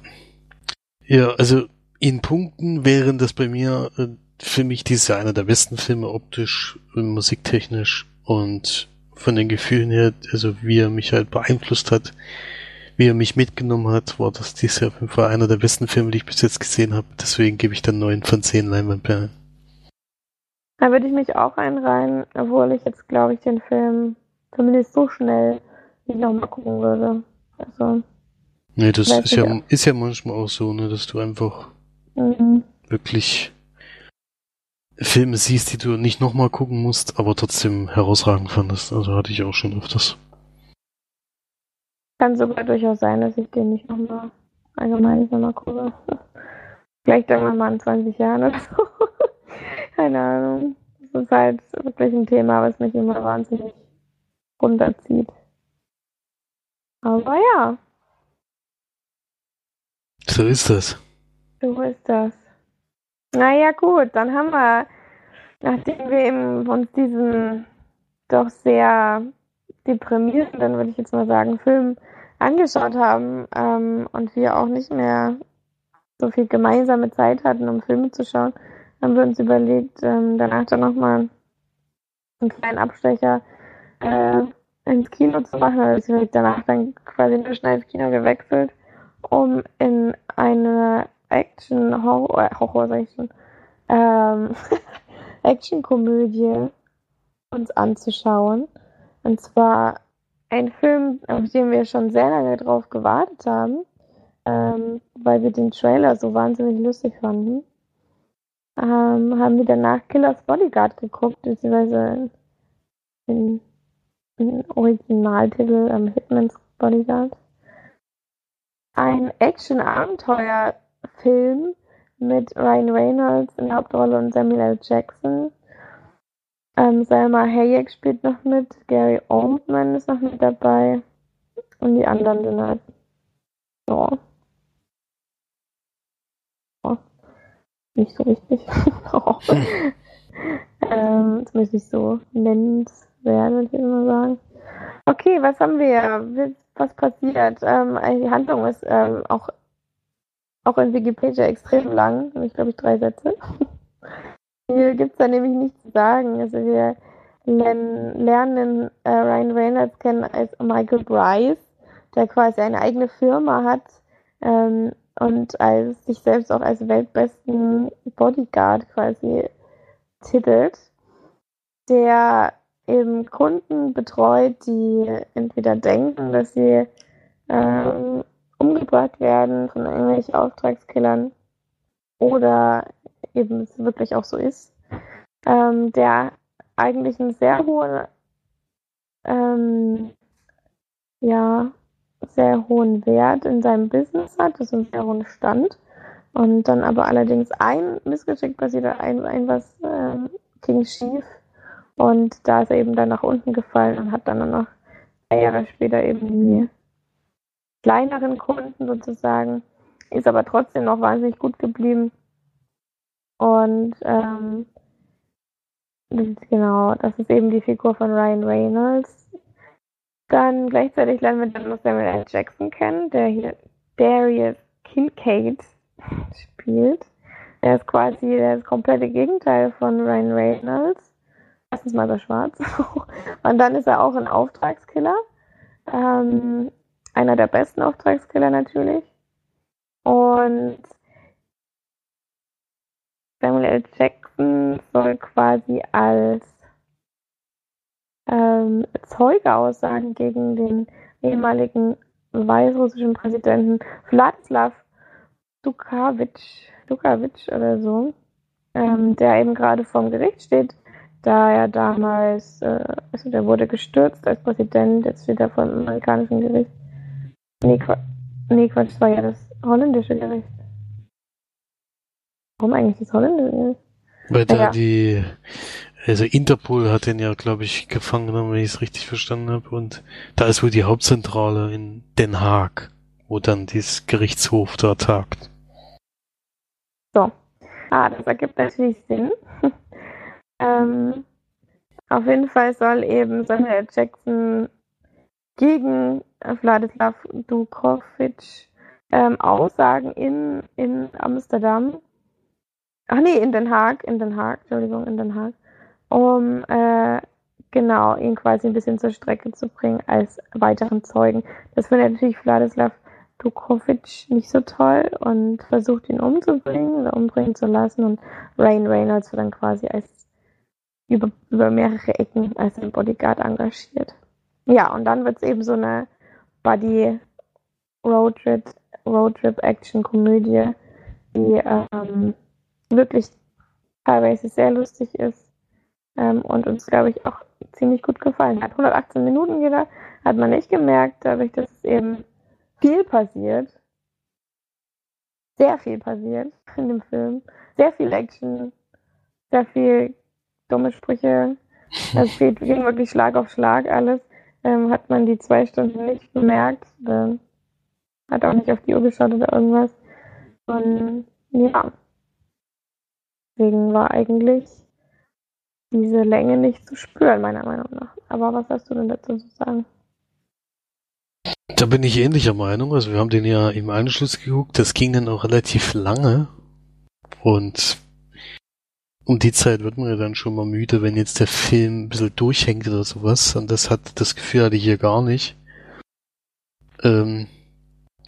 [SPEAKER 2] Ja, also in Punkten wären das bei mir, äh, für mich dieses Jahr einer der besten Filme optisch, musiktechnisch und von den Gefühlen her, also wie er mich halt beeinflusst hat, wie er mich mitgenommen hat, war das dies Jahr auf jeden Fall einer der besten Filme, die ich bis jetzt gesehen habe. Deswegen gebe ich dann neun von zehn Leinwandperlen.
[SPEAKER 1] Da würde ich mich auch einreihen, obwohl ich jetzt, glaube ich, den Film zumindest so schnell nicht nochmal gucken würde. Also.
[SPEAKER 2] Nee, das ist ja, ist ja manchmal auch so, ne, dass du einfach mhm. wirklich Filme siehst, die du nicht nochmal gucken musst, aber trotzdem herausragend fandest. Also hatte ich auch schon öfters.
[SPEAKER 1] Kann sogar durchaus sein, dass ich den nicht nochmal allgemein nicht nochmal gucke. Vielleicht irgendwann mal in 20 Jahren oder so. Keine Ahnung. Das ist halt wirklich ein Thema, was mich immer wahnsinnig runterzieht. Aber ja.
[SPEAKER 2] So ist das.
[SPEAKER 1] So ist das. Naja, gut, dann haben wir, nachdem wir uns diesen doch sehr deprimierenden, würde ich jetzt mal sagen, Film angeschaut haben ähm, und wir auch nicht mehr so viel gemeinsame Zeit hatten, um Filme zu schauen, haben wir uns überlegt, ähm, danach dann nochmal einen kleinen Abstecher äh, ins Kino zu machen. Also danach dann quasi nur schnell ins Kino gewechselt, um in eine Action-Horror, äh, Horror, sag ich schon, ähm, Action-Komödie uns anzuschauen. Und zwar ein Film, auf den wir schon sehr lange drauf gewartet haben, ähm, weil wir den Trailer so wahnsinnig lustig fanden. Ähm, haben wir danach Killers Bodyguard geguckt, beziehungsweise in, in Originaltitel ähm, Hitman's Bodyguard. Ein Film mit Ryan Reynolds in der Hauptrolle und Samuel L. Jackson. Ähm, Selma Hayek spielt noch mit, Gary Oldman ist noch mit dabei und die anderen sind halt ja. Oh. Nicht so richtig. ähm, möchte ich so nennenswert, würde ich immer sagen. Okay, was haben wir? Was passiert? Ähm, die Handlung ist ähm, auch auch in Wikipedia extrem lang, nämlich glaube ich drei Sätze. Hier gibt es da nämlich nichts zu sagen. Also wir lernen äh, Ryan Reynolds kennen als Michael Bryce, der quasi eine eigene Firma hat ähm, und als sich selbst auch als weltbesten Bodyguard quasi titelt, der eben Kunden betreut, die entweder denken, dass sie ähm, umgebracht werden von irgendwelchen Auftragskillern oder eben es wirklich auch so ist, ähm, der eigentlich einen sehr hohen, ähm, ja, sehr hohen Wert in seinem Business hat, also einen sehr hohen Stand. Und dann aber allerdings ein Missgeschick passiert, ein, ein was ähm, ging schief. Und da ist er eben dann nach unten gefallen und hat dann noch drei Jahre später eben die kleineren Kunden sozusagen, ist aber trotzdem noch wahnsinnig gut geblieben. Und ähm, genau, das ist eben die Figur von Ryan Reynolds. Dann gleichzeitig lernen wir dann noch Samuel L. Jackson kennen, der hier Darius Kincaid spielt. Er ist quasi das komplette Gegenteil von Ryan Reynolds. Erstens mal so schwarz. Und dann ist er auch ein Auftragskiller. Ähm, einer der besten Auftragskiller natürlich. Und Samuel L. Jackson soll quasi als ähm, Zeuge aussagen gegen den ehemaligen weißrussischen Präsidenten Wladislav Dukavitch, Dukavitch oder so, ähm, der eben gerade vorm Gericht steht, da er damals, äh, also der wurde gestürzt als Präsident, jetzt steht er vor dem amerikanischen Gericht. Nee, Quatsch, nee, Quatsch, das war ja das holländische Gericht. Warum eigentlich das holländische Gericht?
[SPEAKER 2] Weil da ja. die, also Interpol hat den ja, glaube ich, gefangen genommen, wenn ich es richtig verstanden habe. Und da ist wohl die Hauptzentrale in Den Haag, wo dann dieses Gerichtshof da tagt.
[SPEAKER 1] So. Ah, das ergibt natürlich Sinn. ähm, auf jeden Fall soll eben Samuel Jackson gegen Wladislav Dukovic ähm, Aussagen in, in Amsterdam. Ach nee, in Den Haag, in Den Haag, Entschuldigung, in Den Haag. Um äh, genau, ihn quasi ein bisschen zur Strecke zu bringen als weiteren Zeugen. Das findet natürlich Wladislav Dukovic nicht so toll und versucht ihn umzubringen oder umbringen zu lassen und Rain Reynolds wird dann quasi als über, über mehrere Ecken als ein Bodyguard engagiert. Ja, und dann wird es eben so eine Buddy Roadtrip, Roadtrip Action Komödie, die ähm, wirklich teilweise sehr lustig ist ähm, und uns, glaube ich, auch ziemlich gut gefallen hat. 118 Minuten jeder hat man nicht gemerkt, dadurch, dass es eben viel passiert. Sehr viel passiert in dem Film. Sehr viel Action. Sehr viel dumme Sprüche. Es geht, ging wirklich Schlag auf Schlag alles. Ähm, hat man die zwei Stunden nicht bemerkt. Dann hat auch nicht auf die Uhr geschaut oder irgendwas. Und ja. Deswegen war eigentlich diese Länge nicht zu spüren, meiner Meinung nach. Aber was hast du denn dazu zu sagen?
[SPEAKER 2] Da bin ich ähnlicher Meinung. Also wir haben den ja im Anschluss geguckt. Das ging dann auch relativ lange. Und um die Zeit wird man ja dann schon mal müde, wenn jetzt der Film ein bisschen durchhängt oder sowas. Und das hat, das Gefühl hatte ich hier gar nicht. Ähm,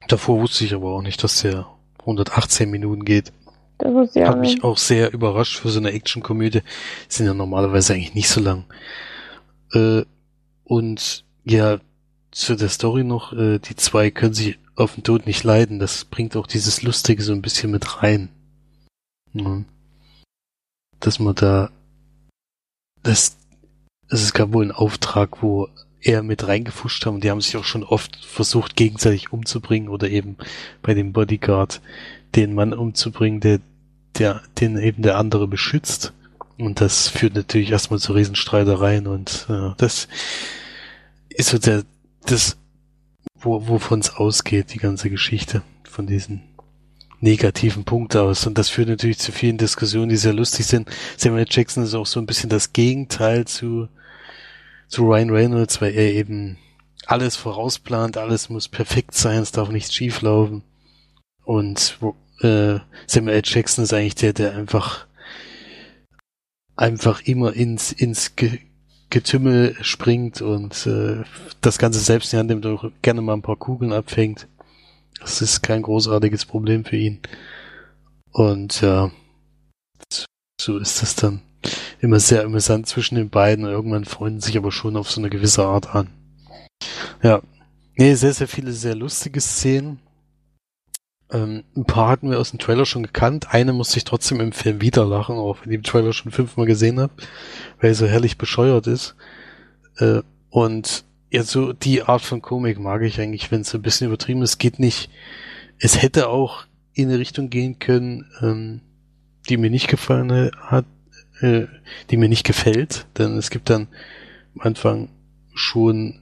[SPEAKER 2] davor wusste ich aber auch nicht, dass der 118 Minuten geht. Das wusste ich Hat mich auch sehr überrascht für so eine Actionkomödie. Sind ja normalerweise eigentlich nicht so lang. Äh, und ja, zu der Story noch, äh, die zwei können sich auf den Tod nicht leiden. Das bringt auch dieses Lustige so ein bisschen mit rein. Ja. Dass man da, das, das ist gar wohl ein Auftrag, wo er mit reingefuscht haben. Die haben sich auch schon oft versucht, gegenseitig umzubringen oder eben bei dem Bodyguard den Mann umzubringen, der, der, den eben der andere beschützt. Und das führt natürlich erstmal zu Riesenstreitereien und äh, das ist so der, das, wo, wovon es ausgeht, die ganze Geschichte von diesen negativen Punkt aus. Und das führt natürlich zu vielen Diskussionen, die sehr lustig sind. Samuel Jackson ist auch so ein bisschen das Gegenteil zu, zu Ryan Reynolds, weil er eben alles vorausplant, alles muss perfekt sein, es darf nichts schieflaufen. Und äh, Samuel Jackson ist eigentlich der, der einfach einfach immer ins ins Ge Getümmel springt und äh, das Ganze selbst in die Hand nimmt und gerne mal ein paar Kugeln abfängt. Das ist kein großartiges Problem für ihn. Und ja, so ist das dann immer sehr amüsant zwischen den beiden. Irgendwann freunden sich aber schon auf so eine gewisse Art an. Ja. Nee, sehr, sehr viele sehr lustige Szenen. Ähm, ein paar hatten wir aus dem Trailer schon gekannt. Eine musste ich trotzdem im Film wieder lachen, auch wenn ich den Trailer schon fünfmal gesehen habe, weil er so herrlich bescheuert ist. Äh, und ja, so die Art von Komik mag ich eigentlich, wenn es ein bisschen übertrieben ist. Geht nicht. Es hätte auch in eine Richtung gehen können, ähm, die mir nicht gefallen hat, äh, die mir nicht gefällt, denn es gibt dann am Anfang schon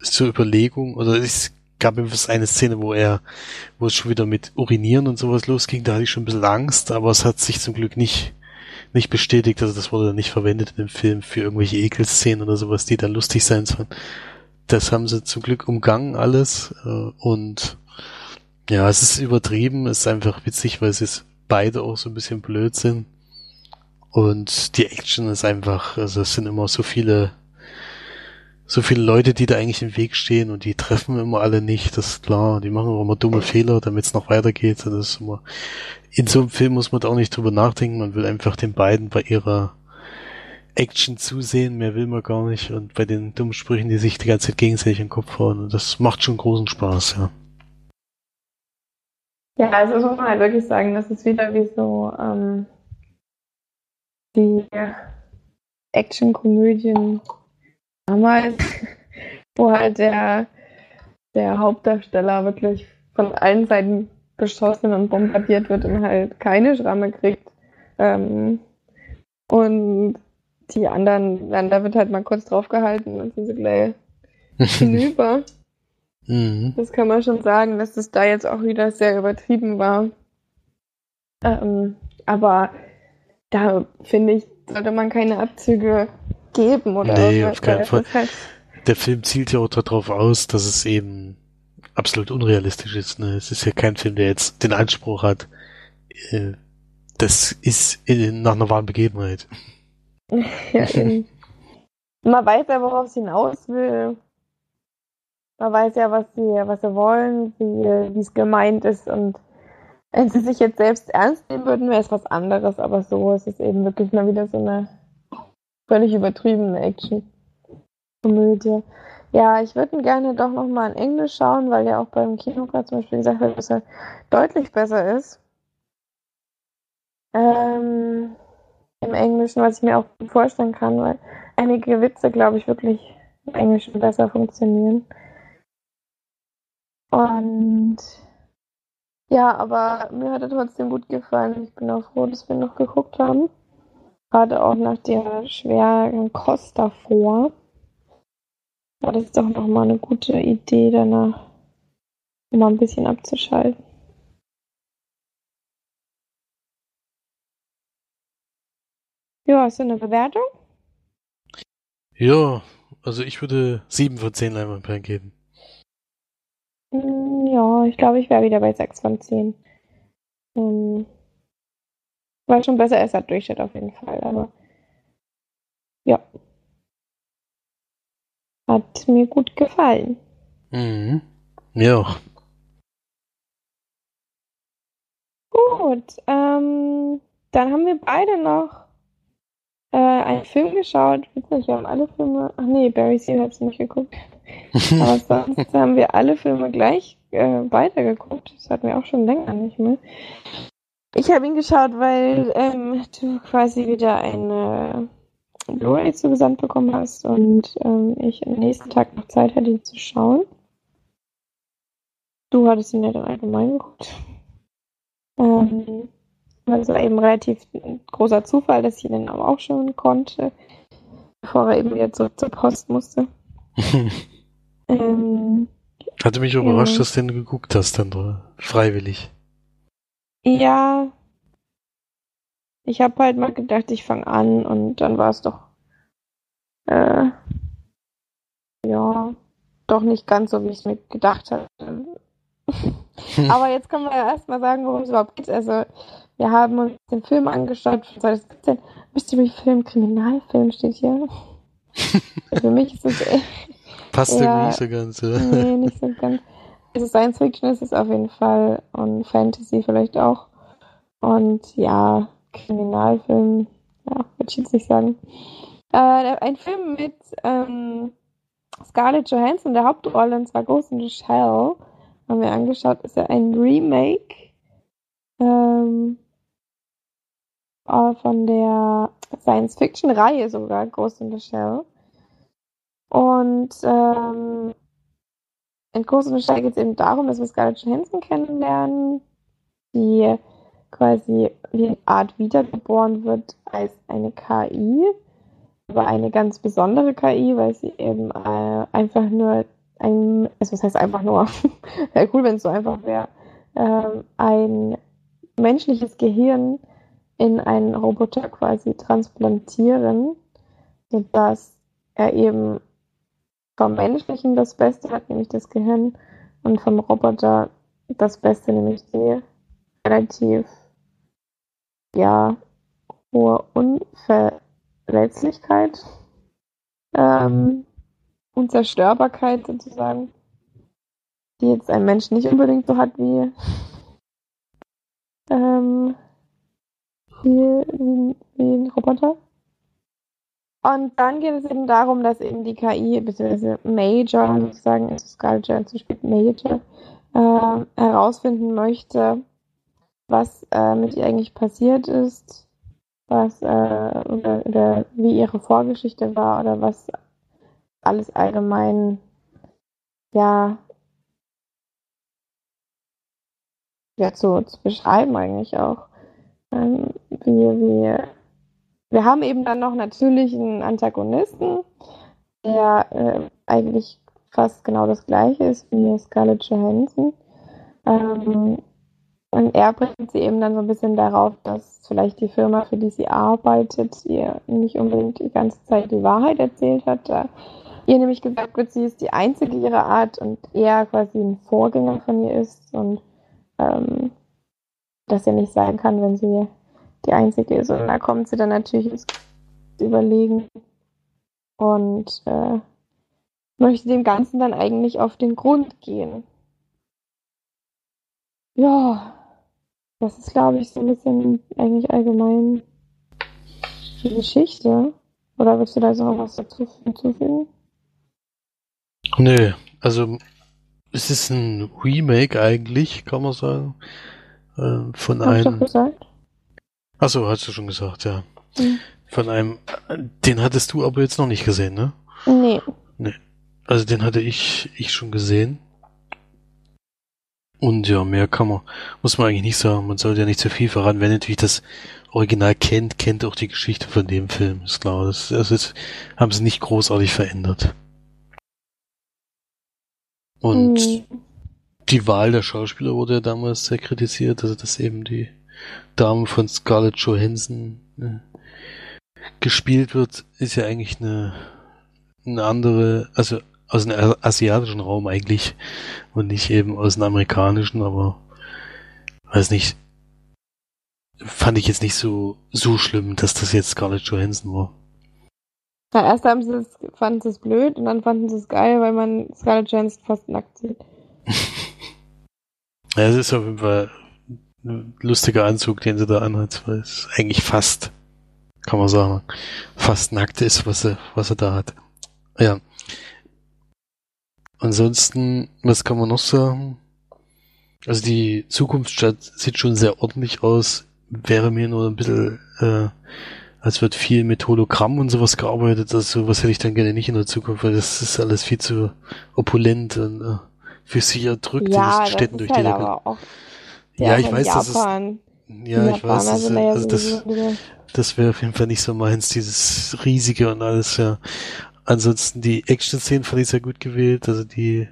[SPEAKER 2] zur Überlegung, oder es gab etwas eine Szene, wo er, wo es schon wieder mit Urinieren und sowas losging, da hatte ich schon ein bisschen Angst, aber es hat sich zum Glück nicht, nicht bestätigt, also das wurde dann nicht verwendet in dem Film für irgendwelche Ekelszenen oder sowas, die dann lustig sein sollen. Das haben sie zum Glück umgangen alles äh, und ja, es ist übertrieben, es ist einfach witzig, weil sie es beide auch so ein bisschen blöd sind. Und die Action ist einfach, also es sind immer so viele so viele Leute, die da eigentlich im Weg stehen und die treffen immer alle nicht, das ist klar. Die machen auch immer dumme Fehler, damit es noch weitergeht. Das ist immer, in so einem Film muss man da auch nicht drüber nachdenken. Man will einfach den beiden bei ihrer Action zusehen, mehr will man gar nicht. Und bei den dummen Sprüchen, die sich die ganze Zeit gegenseitig in den Kopf hauen. Und das macht schon großen Spaß, ja.
[SPEAKER 1] Ja, also muss man halt wirklich sagen, das ist wieder wie so ähm, die Action-Komödien damals, wo halt der, der Hauptdarsteller wirklich von allen Seiten beschossen und bombardiert wird und halt keine Schramme kriegt. Ähm, und die anderen, dann, da wird halt mal kurz draufgehalten und sind sie gleich hinüber. Mhm. Das kann man schon sagen, dass das da jetzt auch wieder sehr übertrieben war. Ähm, aber da finde ich, sollte man keine Abzüge geben oder
[SPEAKER 2] Nee, auf keinen Fall. Halt Der Film zielt ja auch darauf aus, dass es eben absolut unrealistisch ist. Ne? Es ist ja kein Film, der jetzt den Anspruch hat, äh, das ist in, nach einer wahren Begebenheit.
[SPEAKER 1] ja, eben. Man weiß ja, worauf es hinaus will. Man weiß ja, was sie, was sie wollen, wie es gemeint ist und wenn sie sich jetzt selbst ernst nehmen würden, wäre es was anderes, aber so ist es eben wirklich mal wieder so eine völlig übertriebene Action-Komödie. Ja, ich würde gerne doch nochmal in Englisch schauen, weil ja auch beim Kino gerade zum Beispiel gesagt wird, dass er deutlich besser ist. Ähm, Im Englischen, was ich mir auch vorstellen kann, weil einige Witze, glaube ich, wirklich im Englischen besser funktionieren. Und ja, aber mir hat er trotzdem gut gefallen. Ich bin auch froh, dass wir noch geguckt haben. Gerade auch nach der schweren Kost davor. War das doch nochmal eine gute Idee danach, um mal ein bisschen abzuschalten. Ja, hast du eine Bewertung?
[SPEAKER 2] Ja, also ich würde 7 von 10 Leinwandperlen geben.
[SPEAKER 1] Mm, ja, ich glaube, ich wäre wieder bei 6 von 10. Ähm, war schon besser als der Durchschnitt auf jeden Fall, aber ja. Hat mir gut gefallen.
[SPEAKER 2] Mhm. Ja.
[SPEAKER 1] Gut, ähm, dann haben wir beide noch äh, einen Film geschaut. Witzig, wir haben alle Filme. Ach nee, Barry Seal hat es nicht geguckt. Aber sonst haben wir alle Filme gleich äh, weitergeguckt. Das hatten wir auch schon länger nicht mehr. Ich habe ihn geschaut, weil ähm, du quasi wieder eine Blu-ray zugesandt bekommen hast und ähm, ich am nächsten Tag noch Zeit hatte, ihn zu schauen. Du hattest ihn ja dann allgemein geguckt. Ähm, das war eben relativ großer Zufall, dass ich ihn dann aber auch schon konnte, bevor er eben wieder zurück zur Post musste.
[SPEAKER 2] ähm, Hatte mich überrascht, ja. dass du den geguckt hast, dann freiwillig.
[SPEAKER 1] Ja. Ich habe halt mal gedacht, ich fange an und dann war es doch äh, ja doch nicht ganz so, wie ich es mir gedacht hatte. Aber jetzt können wir ja erstmal sagen, worum es überhaupt geht. Also, wir haben uns den Film angeschaut von 2017. Mystery Film, Kriminalfilm steht hier. Für mich ist es echt.
[SPEAKER 2] Passt irgendwie nicht so ganz. Ja.
[SPEAKER 1] Nee, nicht so ganz. Also Science Fiction ist es auf jeden Fall und Fantasy vielleicht auch. Und ja, Kriminalfilm, ja, würde ich jetzt nicht sagen. Äh, ein Film mit ähm, Scarlett Johansson der Hauptrolle, und zwar Ghost in the Shell, haben wir angeschaut, ist ja ein Remake ähm, äh, von der Science-Fiction-Reihe sogar, Ghost in the Shell. Und ähm, in the Shell geht es eben darum, dass wir Scarlett Johansson kennenlernen, die quasi wie eine Art wiedergeboren wird als eine KI, aber eine ganz besondere KI, weil sie eben äh, einfach nur ein, also was heißt einfach nur, wäre cool, wenn es so einfach wäre, äh, ein menschliches Gehirn in einen Roboter quasi transplantieren, sodass er eben vom Menschlichen das Beste hat, nämlich das Gehirn, und vom Roboter das Beste, nämlich die relativ ja hohe Unverletzlichkeit ähm, Unzerstörbarkeit sozusagen, die jetzt ein Mensch nicht unbedingt so hat wie ähm, wie, wie, wie ein Roboter. Und dann geht es eben darum, dass eben die KI, beziehungsweise Major sozusagen, also Scarlett Johansson spielt Major, äh, herausfinden möchte, was äh, mit ihr eigentlich passiert ist, was äh, oder, oder wie ihre Vorgeschichte war oder was alles allgemein ja ja zu, zu beschreiben eigentlich auch. Ähm, wie, wie wir haben eben dann noch natürlich einen Antagonisten, der äh, eigentlich fast genau das gleiche ist wie Scarlett Johansson. Ähm, und er bringt sie eben dann so ein bisschen darauf, dass vielleicht die Firma, für die sie arbeitet, ihr nicht unbedingt die ganze Zeit die Wahrheit erzählt hat. Da ihr nämlich gesagt wird, sie ist die einzige ihrer Art und er quasi ein Vorgänger von ihr ist und ähm, dass er nicht sein kann, wenn sie die einzige ist. Und da kommt sie dann natürlich ins Überlegen und äh, möchte dem Ganzen dann eigentlich auf den Grund gehen. Ja, das ist, glaube ich, so ein bisschen eigentlich allgemein die Geschichte. Oder willst du da so noch was dazu hinzufügen?
[SPEAKER 2] Nö, also es ist ein Remake eigentlich, kann man sagen. Äh, von Hab einem. Ich doch gesagt? Achso, hast du schon gesagt, ja. Mhm. Von einem, den hattest du aber jetzt noch nicht gesehen, ne?
[SPEAKER 1] Nee.
[SPEAKER 2] Nee. Also den hatte ich, ich schon gesehen. Und ja, mehr kann man, muss man eigentlich nicht sagen. Man sollte ja nicht zu viel voran. Wenn natürlich das Original kennt, kennt auch die Geschichte von dem Film, ist klar. Das, das ist, haben sie nicht großartig verändert. Und mhm. die Wahl der Schauspieler wurde ja damals sehr kritisiert, also dass eben die Dame von Scarlett Johansson äh, gespielt wird, ist ja eigentlich eine, eine andere, also aus dem asiatischen Raum eigentlich und nicht eben aus dem amerikanischen, aber weiß nicht, fand ich jetzt nicht so, so schlimm, dass das jetzt Scarlett Johansson war.
[SPEAKER 1] Ja, erst haben sie es, fanden sie es blöd und dann fanden sie es geil, weil man Scarlett Johansson fast nackt sieht.
[SPEAKER 2] ja, es ist auf jeden Fall lustiger Anzug, den sie da anhat, weil es eigentlich fast, kann man sagen, fast nackt ist, was er, was er da hat. Ja. Ansonsten, was kann man noch sagen? Also die Zukunftsstadt sieht schon sehr ordentlich aus, wäre mir nur ein bisschen, äh, als wird viel mit Hologramm und sowas gearbeitet, also sowas hätte ich dann gerne nicht in der Zukunft, weil das ist alles viel zu opulent und äh, für sich erdrückt
[SPEAKER 1] ja, in den Städten durch halt die Decke.
[SPEAKER 2] Ja, ich weiß, dass es, ja, ich weiß, das, also das, das wäre auf jeden Fall nicht so meins, dieses riesige und alles, ja. Ansonsten die Action-Szenen fand ich sehr gut gewählt, also die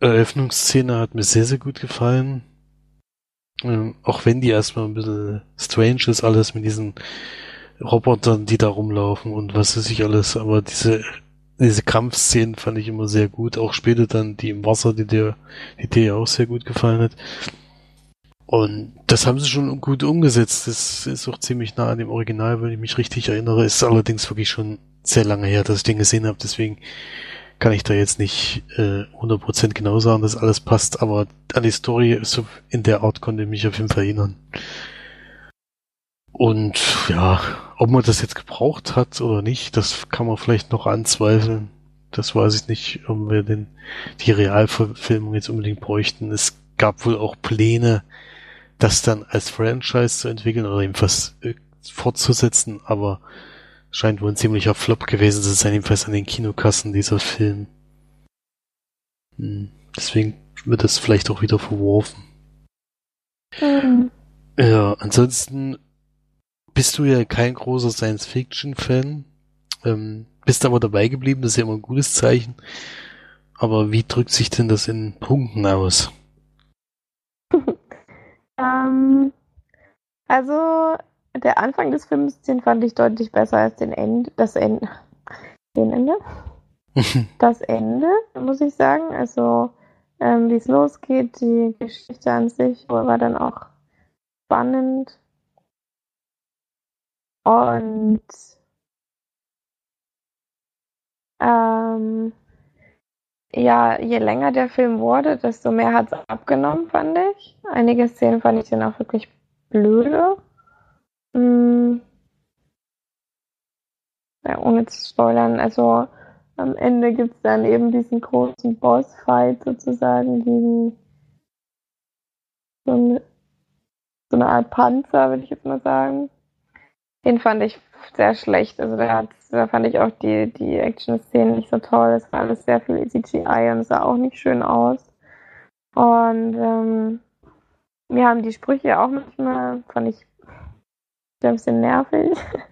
[SPEAKER 2] Eröffnungsszene hat mir sehr, sehr gut gefallen. Ähm, auch wenn die erstmal ein bisschen strange ist, alles mit diesen Robotern, die da rumlaufen und was weiß ich alles, aber diese, diese Kampfszenen fand ich immer sehr gut. Auch später dann die im Wasser, die dir, die dir auch sehr gut gefallen hat. Und das haben sie schon gut umgesetzt. Das ist auch ziemlich nah an dem Original, wenn ich mich richtig erinnere. Ist allerdings wirklich schon sehr lange her, dass ich den gesehen habe. Deswegen kann ich da jetzt nicht äh, 100% genau sagen, dass alles passt. Aber an die Story so in der Art konnte ich mich auf jeden Fall erinnern. Und ja, ob man das jetzt gebraucht hat oder nicht, das kann man vielleicht noch anzweifeln. Das weiß ich nicht, ob wir den, die Realverfilmung jetzt unbedingt bräuchten. Es gab wohl auch Pläne, das dann als Franchise zu entwickeln oder jedenfalls äh, fortzusetzen, aber scheint wohl ein ziemlicher Flop gewesen zu sein, jedenfalls an den Kinokassen dieser Film. Hm, deswegen wird das vielleicht auch wieder verworfen. Mhm. Ja, ansonsten bist du ja kein großer Science-Fiction-Fan, ähm, bist aber dabei geblieben, das ist ja immer ein gutes Zeichen. Aber wie drückt sich denn das in Punkten aus?
[SPEAKER 1] ähm, also der Anfang des Films, den fand ich deutlich besser als den Ende, das Ende, den Ende, das Ende, muss ich sagen. Also ähm, wie es losgeht, die Geschichte an sich war dann auch spannend. Und ähm, ja, je länger der Film wurde, desto mehr hat es abgenommen, fand ich. Einige Szenen fand ich dann auch wirklich blöde. Hm. Ja, ohne zu spoilern, also am Ende gibt es dann eben diesen großen Bossfight sozusagen, diesen so eine, so eine Art Panzer, würde ich jetzt mal sagen. Den fand ich sehr schlecht. Also da, da fand ich auch die, die Action-Szenen nicht so toll. Es war alles sehr viel CGI und sah auch nicht schön aus. Und ähm, mir haben die Sprüche auch manchmal, fand ich ein bisschen nervig.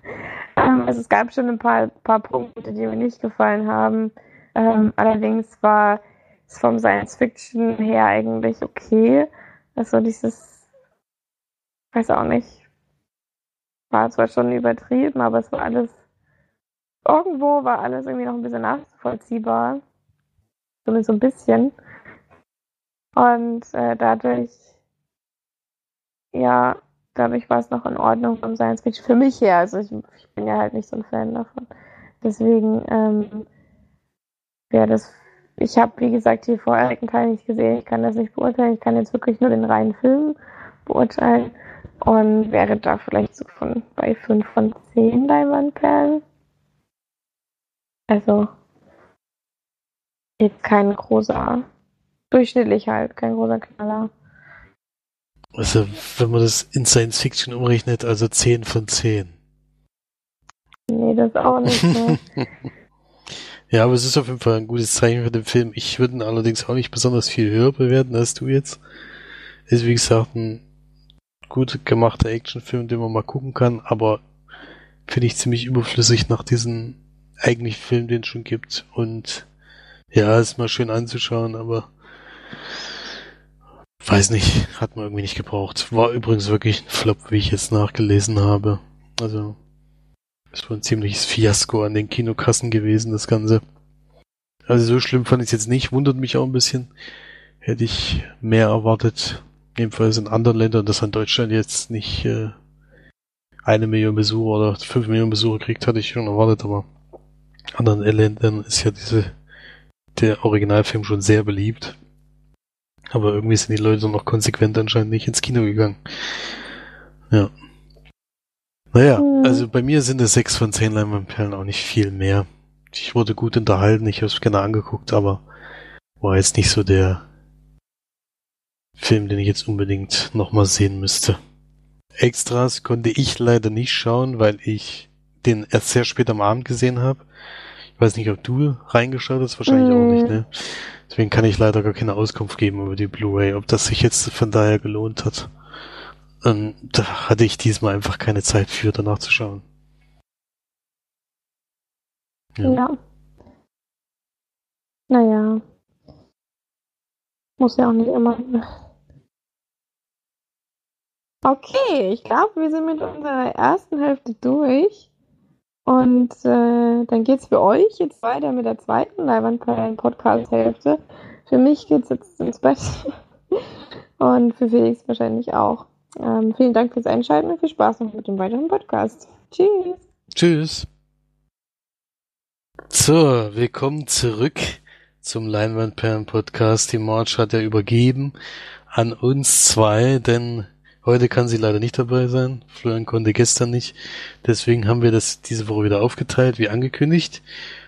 [SPEAKER 1] ähm, also es gab schon ein paar, paar Punkte, die mir nicht gefallen haben. Ähm, allerdings war es vom Science Fiction her eigentlich okay. Also dieses, weiß auch nicht, war zwar schon übertrieben, aber es war alles, irgendwo war alles irgendwie noch ein bisschen nachvollziehbar. Zumindest so ein bisschen. Und äh, dadurch, ja, dadurch war es noch in Ordnung vom Science Fiction für mich her. Also ich, ich bin ja halt nicht so ein Fan davon. Deswegen ähm, wäre das. Ich habe, wie gesagt, die vorherigen Teile nicht gesehen. Ich kann das nicht beurteilen. Ich kann jetzt wirklich nur den reinen Film beurteilen und wäre da vielleicht so von bei 5 von 10 Leinwandperlen. Also jetzt kein großer, durchschnittlich halt, kein großer Knaller.
[SPEAKER 2] Also, wenn man das in Science Fiction umrechnet, also 10 von 10.
[SPEAKER 1] Nee, das auch nicht. Ne?
[SPEAKER 2] ja, aber es ist auf jeden Fall ein gutes Zeichen für den Film. Ich würde ihn allerdings auch nicht besonders viel höher bewerten als du jetzt. Ist wie gesagt ein gut gemachter Actionfilm, den man mal gucken kann, aber finde ich ziemlich überflüssig nach diesem eigentlich Film, den es schon gibt. Und ja, ist mal schön anzuschauen, aber weiß nicht, hat man irgendwie nicht gebraucht. War übrigens wirklich ein Flop, wie ich jetzt nachgelesen habe. Also, ist wohl ein ziemliches Fiasko an den Kinokassen gewesen, das Ganze. Also so schlimm fand ich es jetzt nicht, wundert mich auch ein bisschen. Hätte ich mehr erwartet. Jedenfalls in anderen Ländern, dass an Deutschland jetzt nicht äh, eine Million Besucher oder fünf Millionen Besucher kriegt, hatte ich schon erwartet, aber in anderen Ländern ist ja diese der Originalfilm schon sehr beliebt. Aber irgendwie sind die Leute noch konsequent anscheinend nicht ins Kino gegangen. Ja. Naja, mhm. also bei mir sind es sechs von zehn Leinwandperlen auch nicht viel mehr. Ich wurde gut unterhalten, ich habe es gerne angeguckt, aber war jetzt nicht so der Film, den ich jetzt unbedingt nochmal sehen müsste. Extras konnte ich leider nicht schauen, weil ich den erst sehr spät am Abend gesehen habe. Ich weiß nicht, ob du reingeschaut hast, wahrscheinlich mm. auch nicht, ne? Deswegen kann ich leider gar keine Auskunft geben über die Blu-ray, ob das sich jetzt von daher gelohnt hat. Und da hatte ich diesmal einfach keine Zeit für, danach zu schauen.
[SPEAKER 1] Ja. ja. Naja. Muss ja auch nicht immer Okay, ich glaube, wir sind mit unserer ersten Hälfte durch. Und äh, dann geht's für euch jetzt weiter mit der zweiten Leibwand-Podcast-Hälfte. Für mich geht's jetzt ins Bett. Und für Felix wahrscheinlich auch. Ähm, vielen Dank fürs Einschalten und viel Spaß noch mit dem weiteren Podcast. Tschüss.
[SPEAKER 2] Tschüss. So, willkommen zurück zum Leinwandperlen-Podcast. Die March hat ja übergeben an uns zwei, denn heute kann sie leider nicht dabei sein. Florian konnte gestern nicht. Deswegen haben wir das diese Woche wieder aufgeteilt, wie angekündigt.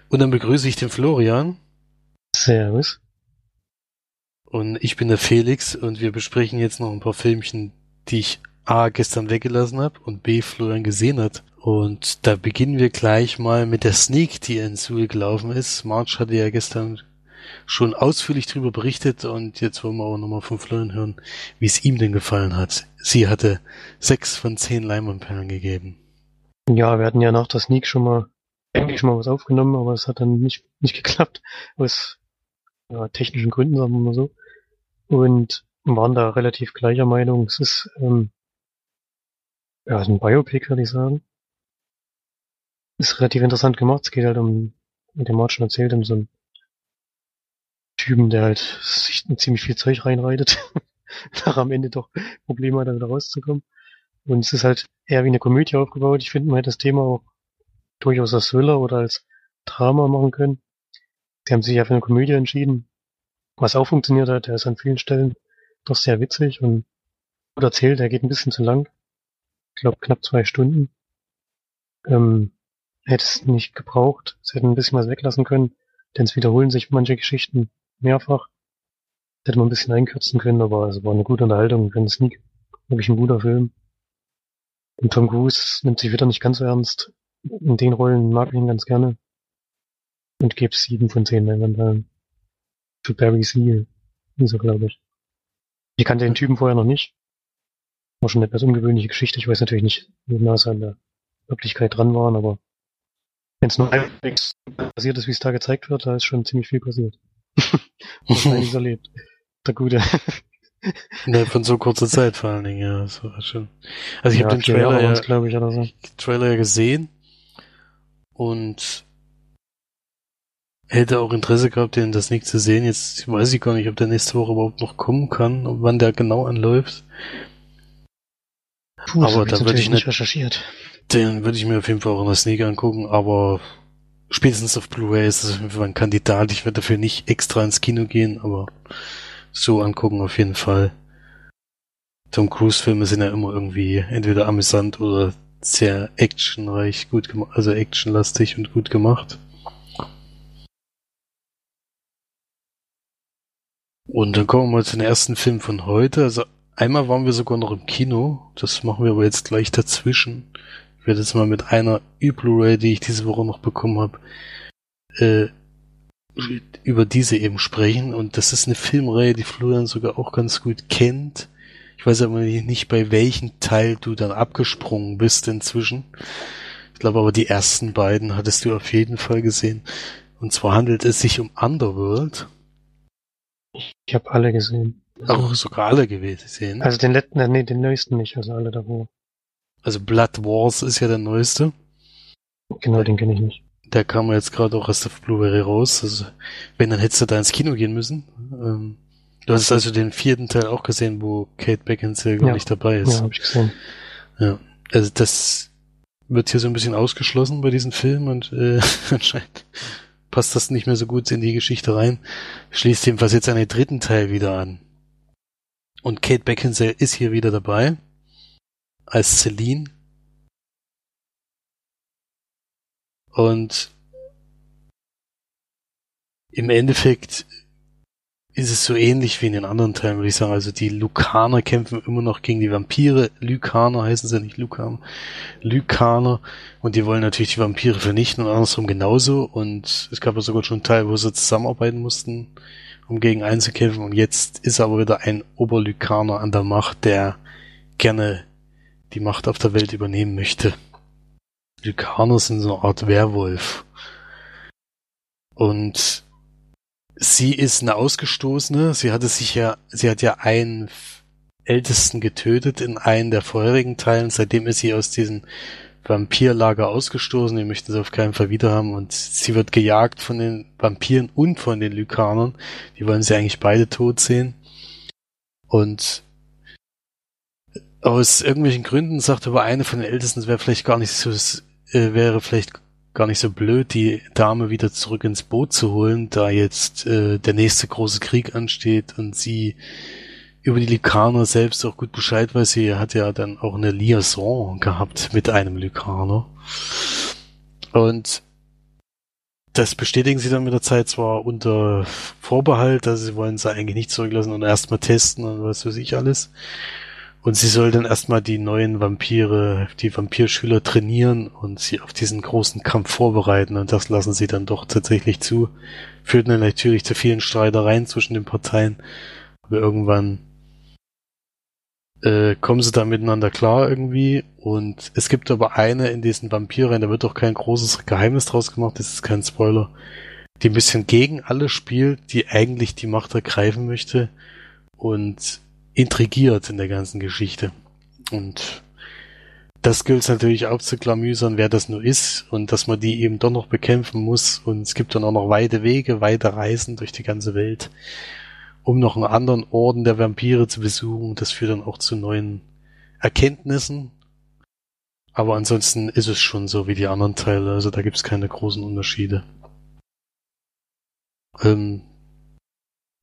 [SPEAKER 2] Und dann begrüße ich den Florian.
[SPEAKER 3] Servus.
[SPEAKER 2] Und ich bin der Felix und wir besprechen jetzt noch ein paar Filmchen, die ich A gestern weggelassen habe und B Florian gesehen hat. Und da beginnen wir gleich mal mit der Sneak, die in Suhl gelaufen ist. March hatte ja gestern schon ausführlich darüber berichtet und jetzt wollen wir auch nochmal von Florian hören, wie es ihm denn gefallen hat. Sie hatte sechs von zehn Leimanperlen gegeben.
[SPEAKER 3] Ja, wir hatten ja nach der Sneak schon mal eigentlich schon mal was aufgenommen, aber es hat dann nicht, nicht geklappt. Aus ja, technischen Gründen, sagen wir mal so. Und waren da relativ gleicher Meinung. Es ist, ähm, ja, ist ein Biopic, würde ich sagen. Ist relativ interessant gemacht. Es geht halt um, wie der Martin erzählt, um so einen Typen, der halt sich ziemlich viel Zeug reinreitet. Nach am Ende doch Probleme hat, da wieder rauszukommen. Und es ist halt eher wie eine Komödie aufgebaut. Ich finde, man hätte das Thema auch durchaus als Thriller oder als Drama machen können. Sie haben sich ja für eine Komödie entschieden, was auch funktioniert hat. Der ist an vielen Stellen doch sehr witzig und gut erzählt. Er geht ein bisschen zu lang. Ich glaube knapp zwei Stunden. Ähm, hätte es nicht gebraucht. Sie hätten ein bisschen was weglassen können, denn es wiederholen sich manche Geschichten mehrfach. Das hätte man ein bisschen einkürzen können, aber es war eine gute Unterhaltung für einen Sneak. Wirklich ein guter Film. Und Tom Cruise nimmt sich wieder nicht ganz so ernst. In den Rollen mag ich ihn ganz gerne. Und gebe sieben von zehn Leinwandperlen. Für Barry Seal. So glaube ich. Ich kannte den Typen vorher noch nicht. War schon eine etwas ungewöhnliche Geschichte. Ich weiß natürlich nicht, wie nah sie an der Wirklichkeit dran waren, aber wenn es nur halbwegs passiert ist, wie es da gezeigt wird, da ist schon ziemlich viel passiert. Was erlebt. Der Gute.
[SPEAKER 2] Innerhalb von so kurzer Zeit vor allen Dingen, ja. Das war schon. Also ich ja, habe den Trailer ja,
[SPEAKER 3] glaube ich, oder so.
[SPEAKER 2] Trailer ja gesehen und hätte auch Interesse gehabt, den das nicht zu sehen. Jetzt weiß ich gar nicht, ob der nächste Woche überhaupt noch kommen kann und wann der genau anläuft.
[SPEAKER 3] Puh, aber da würde ich nicht recherchiert.
[SPEAKER 2] Den würde ich mir auf jeden Fall auch in der Sneak angucken, aber spätestens auf Blu-ray ist Fall ein Kandidat. Ich werde dafür nicht extra ins Kino gehen, aber so angucken auf jeden Fall. Tom Cruise Filme sind ja immer irgendwie entweder amüsant oder sehr actionreich, gut gemacht, also actionlastig und gut gemacht. Und dann kommen wir mal zu den ersten Film von heute. Also einmal waren wir sogar noch im Kino. Das machen wir aber jetzt gleich dazwischen. Ich werde jetzt mal mit einer E-Blu-ray, die ich diese Woche noch bekommen habe, äh, über diese eben sprechen. Und das ist eine Filmreihe, die Florian sogar auch ganz gut kennt. Ich weiß aber nicht, bei welchem Teil du dann abgesprungen bist inzwischen. Ich glaube aber, die ersten beiden hattest du auf jeden Fall gesehen. Und zwar handelt es sich um Underworld.
[SPEAKER 3] Ich habe alle gesehen.
[SPEAKER 2] Auch sogar alle gewesen.
[SPEAKER 3] Also den letzten, nee, den neuesten nicht, also alle davor.
[SPEAKER 2] Also Blood Wars ist ja der neueste.
[SPEAKER 3] Genau, den kenne ich nicht.
[SPEAKER 2] Der kam jetzt gerade auch erst auf Blu-ray raus. Also, wenn, dann hättest du da ins Kino gehen müssen. Ähm, du hast also den vierten Teil auch gesehen, wo Kate Beckinsale gar ja. nicht dabei ist.
[SPEAKER 3] Ja, hab ich gesehen.
[SPEAKER 2] Ja, also das wird hier so ein bisschen ausgeschlossen bei diesem Film und äh, anscheinend passt das nicht mehr so gut in die Geschichte rein. Schließt jedenfalls jetzt einen dritten Teil wieder an. Und Kate Beckinsale ist hier wieder dabei. Als Celine. Und im Endeffekt ist es so ähnlich wie in den anderen Teilen, würde ich sagen. Also die Lukaner kämpfen immer noch gegen die Vampire. Lykaner heißen sie nicht Lukaner. Lykaner. Und die wollen natürlich die Vampire vernichten und andersrum genauso. Und es gab ja sogar schon einen Teil, wo sie zusammenarbeiten mussten, um gegen einzukämpfen. Und jetzt ist aber wieder ein Oberlykaner an der Macht, der gerne die Macht auf der Welt übernehmen möchte. Lykaner sind so eine Art Werwolf. Und sie ist eine Ausgestoßene. Sie hatte sich ja, sie hat ja einen Ältesten getötet in einem der vorherigen Teilen. Seitdem ist sie aus diesem Vampirlager ausgestoßen. Die möchten sie auf keinen Fall wieder haben. Und sie wird gejagt von den Vampiren und von den Lykanern. Die wollen sie eigentlich beide tot sehen. Und aus irgendwelchen Gründen sagt aber eine von den Ältesten, es wäre vielleicht gar nicht so, äh, wäre vielleicht gar nicht so blöd, die Dame wieder zurück ins Boot zu holen, da jetzt äh, der nächste große Krieg ansteht und sie über die Lykaner selbst auch gut Bescheid weiß. Sie hat ja dann auch eine Liaison gehabt mit einem Lykaner. Und das bestätigen sie dann mit der Zeit zwar unter Vorbehalt, also sie wollen sie eigentlich nicht zurücklassen und erstmal testen und was weiß ich alles. Und sie soll dann erstmal die neuen Vampire, die Vampirschüler trainieren und sie auf diesen großen Kampf vorbereiten. Und das lassen sie dann doch tatsächlich zu. Führt dann natürlich zu vielen Streitereien zwischen den Parteien. Aber irgendwann äh, kommen sie da miteinander klar irgendwie. Und es gibt aber eine in diesen Vampiren, da wird doch kein großes Geheimnis draus gemacht, das ist kein Spoiler, die ein bisschen gegen alle spielt, die eigentlich die Macht ergreifen möchte und intrigiert in der ganzen Geschichte. Und das gilt natürlich aufzuklamüsern, wer das nur ist und dass man die eben doch noch bekämpfen muss. Und es gibt dann auch noch weite Wege, weite Reisen durch die ganze Welt um noch einen anderen Orden der Vampire zu besuchen. Das führt dann auch zu neuen Erkenntnissen. Aber ansonsten ist es schon so wie die anderen Teile, also da gibt es keine großen Unterschiede. Ähm,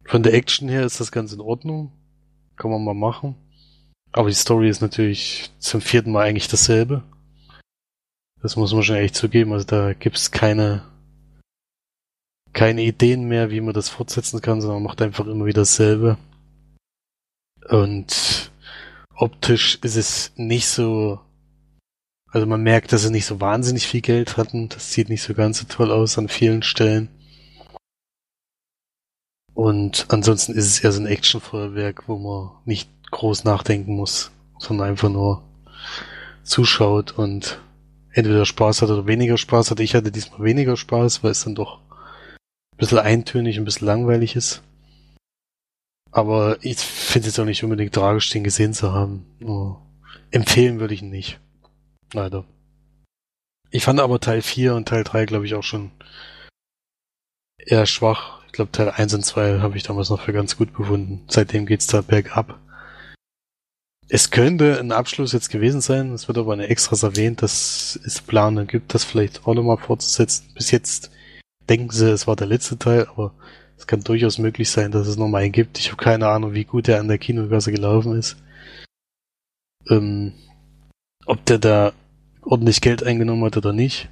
[SPEAKER 2] von der Action her ist das ganz in Ordnung. Kann man mal machen. Aber die Story ist natürlich zum vierten Mal eigentlich dasselbe. Das muss man schon echt zugeben. Also da gibt es keine keine Ideen mehr, wie man das fortsetzen kann, sondern macht einfach immer wieder dasselbe. Und optisch ist es nicht so, also man merkt, dass sie nicht so wahnsinnig viel Geld hatten. Das sieht nicht so ganz so toll aus an vielen Stellen. Und ansonsten ist es eher so ein Actionfeuerwerk, wo man nicht groß nachdenken muss, sondern einfach nur zuschaut und entweder Spaß hat oder weniger Spaß hat. Ich hatte diesmal weniger Spaß, weil es dann doch ein bisschen eintönig, ein bisschen langweilig ist. Aber ich finde es auch nicht unbedingt tragisch, den gesehen zu haben. Oh. Empfehlen würde ich ihn nicht. Leider. Ich fand aber Teil 4 und Teil 3, glaube ich, auch schon eher schwach. Ich glaube, Teil 1 und 2 habe ich damals noch für ganz gut befunden. Seitdem geht's da bergab. Es könnte ein Abschluss jetzt gewesen sein. Es wird aber eine extras erwähnt, dass es Pläne gibt, das vielleicht auch nochmal fortzusetzen. Bis jetzt denken sie, es war der letzte Teil, aber es kann durchaus möglich sein, dass es nochmal einen gibt. Ich habe keine Ahnung, wie gut der an der Kinogasse gelaufen ist. Ähm, ob der da ordentlich Geld eingenommen hat oder nicht.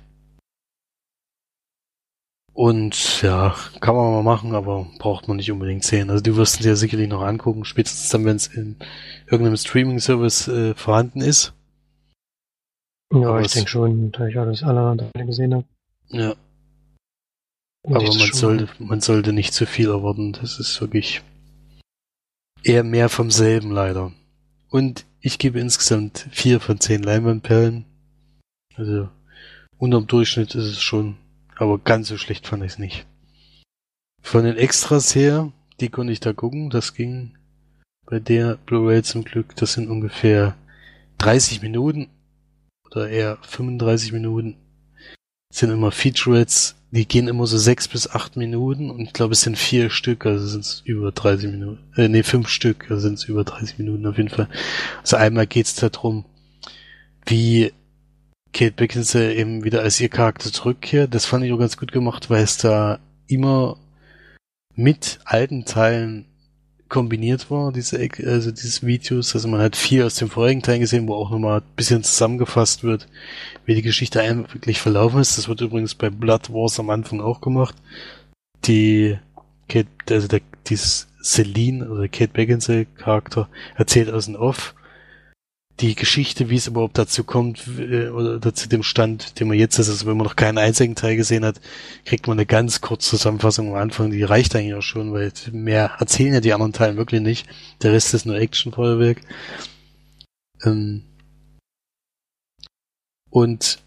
[SPEAKER 2] Und ja, kann man mal machen, aber braucht man nicht unbedingt sehen. Also du wirst ihn dir sicherlich noch angucken, spätestens dann, wenn es in irgendeinem Streaming-Service äh, vorhanden ist.
[SPEAKER 3] Ja, aber ich denke schon, da ich alles alle gesehen habe.
[SPEAKER 2] Ja, aber man sollte, man sollte nicht zu viel erwarten. Das ist wirklich eher mehr vom selben leider. Und ich gebe insgesamt vier von zehn Leinwandperlen. Also unterm Durchschnitt ist es schon, aber ganz so schlecht fand ich es nicht. Von den Extras her, die konnte ich da gucken. Das ging bei der Blu-ray zum Glück. Das sind ungefähr 30 Minuten oder eher 35 Minuten. Das sind immer Featurettes die gehen immer so sechs bis acht Minuten und ich glaube, es sind vier Stück, also sind es über 30 Minuten. Äh, nee, fünf Stück, also sind es über 30 Minuten auf jeden Fall. Also einmal geht's darum, wie Kate Beckinsale eben wieder als ihr Charakter zurückkehrt. Das fand ich auch ganz gut gemacht, weil es da immer mit alten Teilen kombiniert war, diese, also dieses Videos. Also man hat viel aus dem vorigen Teil gesehen, wo auch nochmal ein bisschen zusammengefasst wird, wie die Geschichte wirklich verlaufen ist. Das wird übrigens bei Blood Wars am Anfang auch gemacht. Die Kate, also der, dieses Celine, oder Kate Beckinsale Charakter, erzählt aus dem Off, die Geschichte, wie es überhaupt dazu kommt, äh, oder zu dem Stand, den man jetzt ist, also wenn man noch keinen einzigen Teil gesehen hat, kriegt man eine ganz kurze Zusammenfassung am Anfang, die reicht eigentlich auch schon, weil mehr erzählen ja die anderen Teile wirklich nicht. Der Rest ist nur Action-Feuerwerk. Ähm und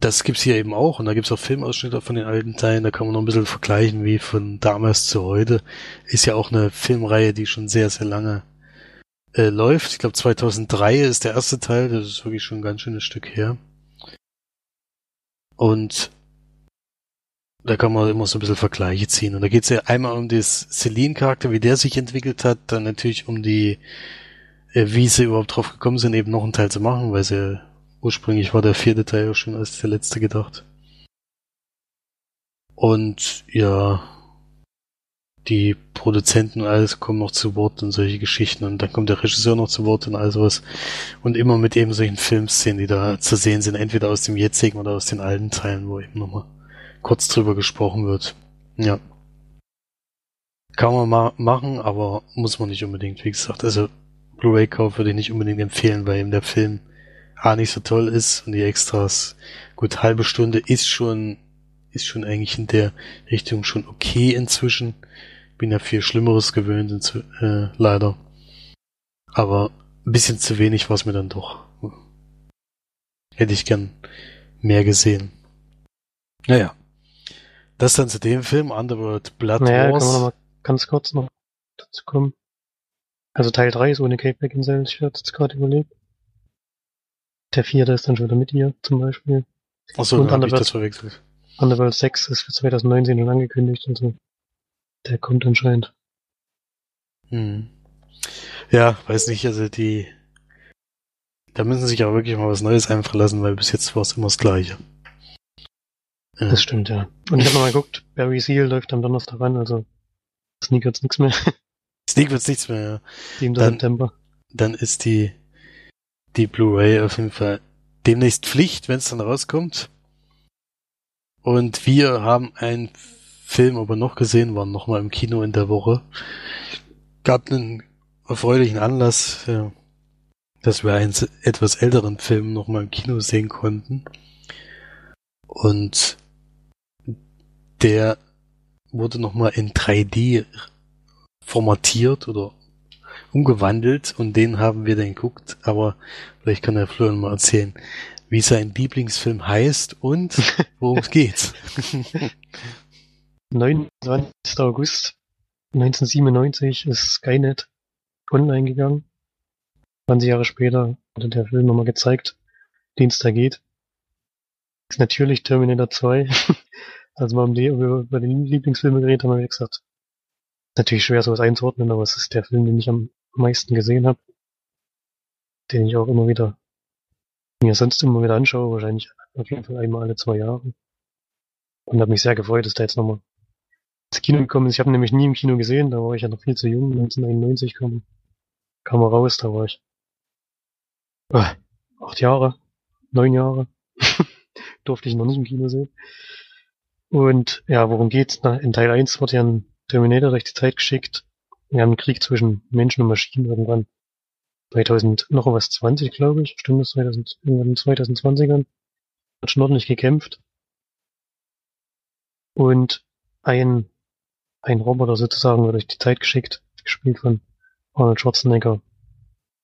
[SPEAKER 2] das gibt's hier eben auch, und da gibt's auch Filmausschnitte von den alten Teilen, da kann man noch ein bisschen vergleichen, wie von damals zu heute. Ist ja auch eine Filmreihe, die schon sehr, sehr lange äh, läuft. Ich glaube 2003 ist der erste Teil, das ist wirklich schon ein ganz schönes Stück her. Und da kann man immer so ein bisschen Vergleiche ziehen. Und da geht es ja einmal um das Celine-Charakter, wie der sich entwickelt hat, dann natürlich um die, äh, wie sie überhaupt drauf gekommen sind, eben noch einen Teil zu machen, weil sie ursprünglich war der vierte Teil ja schon als der letzte gedacht. Und ja, die Produzenten und alles kommen noch zu Wort und solche Geschichten und dann kommt der Regisseur noch zu Wort und all sowas. Und immer mit eben solchen Filmszenen, die da zu sehen sind, entweder aus dem jetzigen oder aus den alten Teilen, wo eben nochmal kurz drüber gesprochen wird. Ja. Kann man ma machen, aber muss man nicht unbedingt, wie gesagt. Also Blu-ray-Kauf würde ich nicht unbedingt empfehlen, weil eben der Film A nicht so toll ist und die Extras, gut, halbe Stunde ist schon, ist schon eigentlich in der Richtung schon okay inzwischen. Bin ja viel Schlimmeres gewöhnt, inzw äh, leider. Aber ein bisschen zu wenig war es mir dann doch. Hätte ich gern mehr gesehen. Naja. Das dann zu dem Film, Underworld Blood
[SPEAKER 3] Naja,
[SPEAKER 2] Wars.
[SPEAKER 3] kann man noch mal ganz kurz noch dazu kommen. Also Teil 3 ist ohne Kate Beckinsale, ich hatte jetzt gerade überlegt. Der vierte ist dann schon wieder mit ihr, zum Beispiel.
[SPEAKER 2] Achso,
[SPEAKER 3] und
[SPEAKER 2] da habe ich das verwechselt.
[SPEAKER 3] Underworld 6 ist für 2019 schon angekündigt, also der kommt anscheinend.
[SPEAKER 2] Hm. Ja, weiß nicht, also die. Da müssen sich aber wirklich mal was Neues einfallen lassen, weil bis jetzt war es immer das Gleiche. Ja.
[SPEAKER 3] Das stimmt, ja. Und ich habe nochmal geguckt, Barry Seal läuft am Donnerstag an, also Sneak wird's nix mehr.
[SPEAKER 2] Sneak wird's nichts mehr. ja.
[SPEAKER 3] 7.
[SPEAKER 2] Dann-
[SPEAKER 3] September.
[SPEAKER 2] Dann ist die, die Blu-ray auf jeden Fall demnächst Pflicht, wenn es dann rauskommt. Und wir haben einen Film aber noch gesehen, waren noch mal im Kino in der Woche. Gab einen erfreulichen Anlass, ja, dass wir einen etwas älteren Film noch mal im Kino sehen konnten. Und der wurde noch mal in 3D formatiert oder umgewandelt und den haben wir dann geguckt, aber vielleicht kann der Florian mal erzählen, wie sein Lieblingsfilm heißt und worum es geht.
[SPEAKER 3] 29. August 1997 ist Skynet online gegangen. 20 Jahre später wurde der Film nochmal gezeigt, den es da geht. Ist natürlich Terminator 2. also wir haben über, den Lieblingsfilme geredet, haben wir gesagt, natürlich schwer sowas einzuordnen, aber es ist der Film, den ich am meisten gesehen habe. Den ich auch immer wieder mir sonst immer wieder anschaue, wahrscheinlich auf jeden Fall einmal alle zwei Jahre. Und habe mich sehr gefreut, dass der jetzt nochmal ins Kino gekommen ist. Ich habe nämlich nie im Kino gesehen, da war ich ja noch viel zu jung. 1991 kam, kam er raus, da war ich äh, acht Jahre, neun Jahre. Durfte ich noch nicht im Kino sehen. Und ja, worum geht's? Na, in Teil 1 wird ja ein Terminator durch die Zeit geschickt. Wir haben einen Krieg zwischen Menschen und Maschinen irgendwann 2000, noch was 20, glaube ich. Stimmt das 2000, irgendwann in den 2020ern. Hat schon ordentlich gekämpft. Und ein, ein Roboter sozusagen wird durch die Zeit geschickt, gespielt von Arnold Schwarzenegger,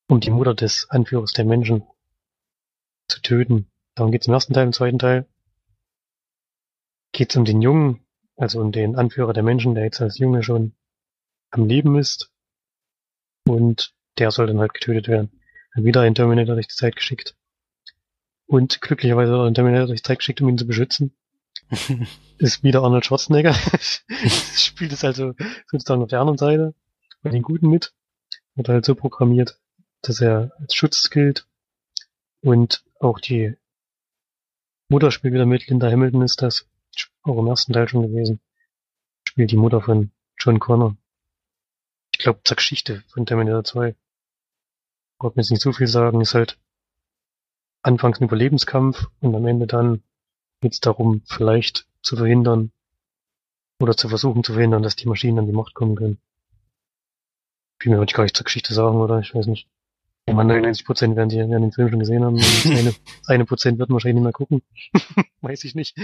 [SPEAKER 3] um die Mutter des Anführers der Menschen zu töten. Darum geht's im ersten Teil, im zweiten Teil geht's um den Jungen, also um den Anführer der Menschen, der jetzt als Junge schon am Leben ist. Und der soll dann halt getötet werden. Dann wieder ein Terminator durch die Zeit geschickt. Und glücklicherweise wird ein Terminator durch die Zeit geschickt, um ihn zu beschützen ist wieder Arnold Schwarzenegger. Spielt es also sozusagen auf der anderen Seite bei den Guten mit. Wird halt so programmiert, dass er als Schutz gilt. Und auch die Mutter spielt wieder mit. Linda Hamilton ist das. Auch im ersten Teil schon gewesen. Spielt die Mutter von John Connor. Ich glaube, zur Geschichte von Terminator 2. Wollte mir jetzt nicht so viel sagen. Ist halt anfangs ein Überlebenskampf und am Ende dann geht es darum, vielleicht zu verhindern oder zu versuchen zu verhindern, dass die Maschinen an die Macht kommen können. Viel mehr würde ich gar nicht zur Geschichte sagen, oder? Ich weiß nicht. Ich meine, 99 Prozent werden, die, werden den Film schon gesehen haben. Und eine, Prozent wird wahrscheinlich nicht mehr gucken. weiß ich nicht.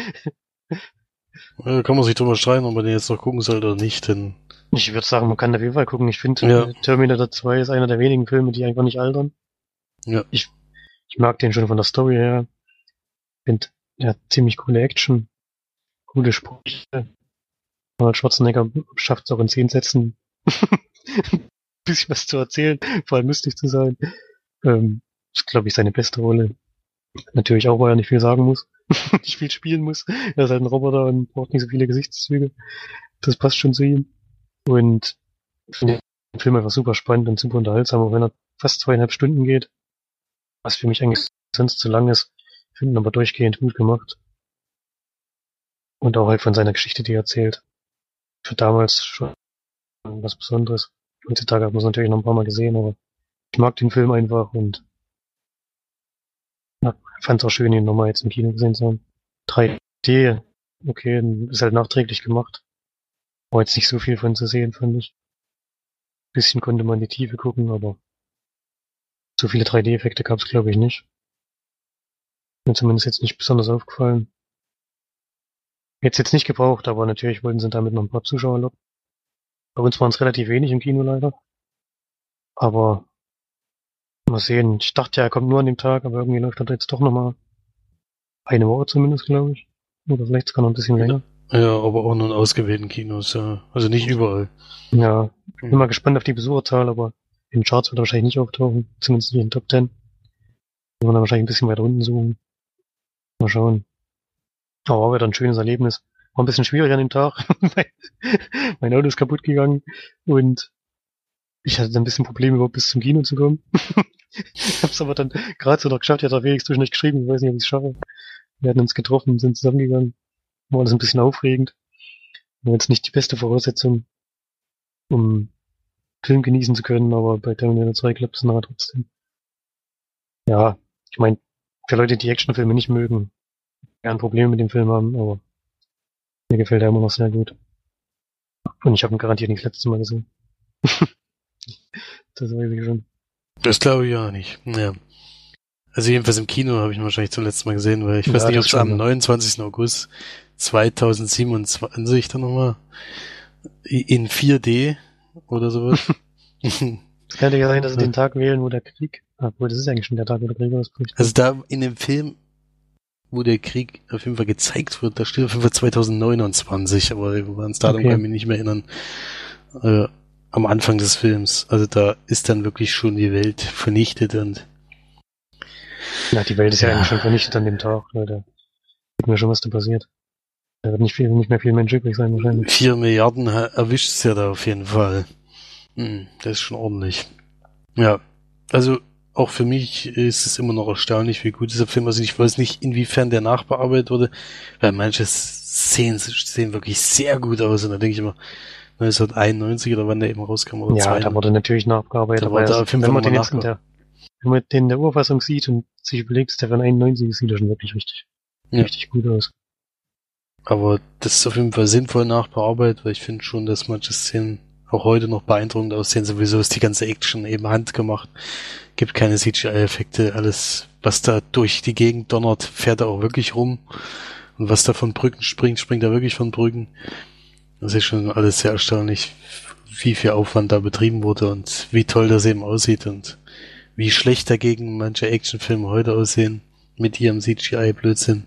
[SPEAKER 2] Da kann man sich drüber streiten, ob man den jetzt noch gucken soll oder nicht, denn
[SPEAKER 3] Ich würde sagen, man kann auf jeden Fall gucken. Ich finde,
[SPEAKER 2] Ja.
[SPEAKER 3] äh, Terminator 2 ist einer der wenigen Filme, die einfach nicht altern.
[SPEAKER 2] Ja.
[SPEAKER 3] Ich, ich mag den schon von der Story her. Finde, hat ziemlich coole Action, coole Sprüche. Arnold Schwarzenegger schafft es auch in zehn Sätzen, bisschen was zu erzählen, vor allem lustig zu sein. Ähm, ist, glaube ich, seine beste Rolle. Natürlich auch, weil er nicht viel sagen muss, nicht viel spielen muss. Er ist halt ein Roboter und braucht nicht so viele Gesichtszüge. Das passt schon zu ihm. Und ich finde den Film einfach super spannend und super unterhaltsam, auch wenn er fast zweieinhalb Stunden geht. Was für mich eigentlich sonst zu lang ist. Finden aber durchgehend gut gemacht. Und auch halt von seiner Geschichte, die er erzählt. Für damals schon was Besonderes. Heutzutage hat man es natürlich noch ein paar Mal gesehen, aber ich mag den Film einfach und fand es auch schön, ihn nochmal jetzt im Kino gesehen zu haben. 3D, okay, ist halt nachträglich gemacht. War jetzt nicht so viel von zu sehen, fand ich. Bisschen konnte man in die Tiefe gucken, aber so viele 3D-Effekte gab es, glaube ich, nicht. Mir zumindest jetzt nicht besonders aufgefallen. Jetzt jetzt nicht gebraucht, aber natürlich wollten sie damit noch ein paar Zuschauer locken. Bei uns waren es relativ wenig im Kino leider. Aber mal sehen. Ich dachte ja, er kommt nur an dem Tag, aber irgendwie läuft er jetzt doch nochmal eine Woche zumindest, glaube ich. Oder vielleicht sogar noch ein bisschen länger.
[SPEAKER 2] Ja, aber auch nur in ausgewählten Kinos, ja. Also nicht überall.
[SPEAKER 3] Ja, ich bin mal gespannt auf die Besucherzahl, aber in den Charts wird er wahrscheinlich nicht auftauchen. Zumindest nicht in den Top 10. Wir dann wahrscheinlich ein bisschen weiter unten suchen. Mal schauen. Aber war wieder ein schönes Erlebnis. War ein bisschen schwierig an dem Tag. mein Auto ist kaputt gegangen und ich hatte ein bisschen Probleme, überhaupt bis zum Kino zu kommen. ich hab's aber dann gerade so noch geschafft. Ich hatte Felix zwischendurch geschrieben, ich weiß nicht, ob ich es schaffe. Wir hatten uns getroffen sind zusammengegangen. War alles ein bisschen aufregend. War jetzt nicht die beste Voraussetzung, um Film genießen zu können, aber bei Terminator 2 klappt es nachher trotzdem. Ja, ich meine, für Leute, die Actionfilme nicht mögen, werden Probleme mit dem Film haben, aber mir gefällt er immer noch sehr gut. Und ich habe ihn garantiert nicht das letzte Mal gesehen. das weiß ich schon.
[SPEAKER 2] Das glaube ich auch nicht. Ja. Also jedenfalls im Kino habe ich ihn wahrscheinlich zum letzten Mal gesehen, weil ich ja, weiß nicht, ob es am 29. August 2027 dann nochmal in 4D oder sowas.
[SPEAKER 3] Es könnte ja sein, dass sie den Tag wählen, wo der Krieg, obwohl das ist eigentlich schon der Tag, wo der Krieg ausbricht.
[SPEAKER 2] Also da in dem Film, wo der Krieg auf jeden Fall gezeigt wird, da steht auf jeden Fall 2029, aber ans Datum okay. kann ich mich nicht mehr erinnern. Äh, am Anfang des Films. Also da ist dann wirklich schon die Welt vernichtet und
[SPEAKER 3] ja, die Welt ist ja, ja eigentlich schon vernichtet an dem Tag, Leute. Sieht mir schon, was da passiert. Da wird nicht viel, nicht mehr viel Mensch übrig sein wahrscheinlich.
[SPEAKER 2] Vier Milliarden erwischt es ja da auf jeden Fall. Hm, das ist schon ordentlich. Ja, also auch für mich ist es immer noch erstaunlich, wie gut dieser Film ist. Ich weiß nicht, inwiefern der nachbearbeitet wurde, weil manche Szenen sehen wirklich sehr gut aus und da denke ich immer, 1991 oder wann der eben rauskam oder
[SPEAKER 3] Ja, da wurde natürlich nachgearbeitet. Da aber da wenn man den jetzt in der, wenn man den in der Urfassung sieht und sich überlegt, der von 91 sieht er schon wirklich richtig, ja. richtig gut aus.
[SPEAKER 2] Aber das ist auf jeden Fall sinnvoll nachbearbeitet, weil ich finde schon, dass manche Szenen auch heute noch beeindruckend aussehen. Sowieso ist die ganze Action eben handgemacht. Gibt keine CGI-Effekte. Alles, was da durch die Gegend donnert, fährt da auch wirklich rum. Und was da von Brücken springt, springt da wirklich von Brücken. Das ist schon alles sehr erstaunlich, wie viel Aufwand da betrieben wurde und wie toll das eben aussieht und wie schlecht dagegen manche Actionfilme heute aussehen mit ihrem CGI-Blödsinn.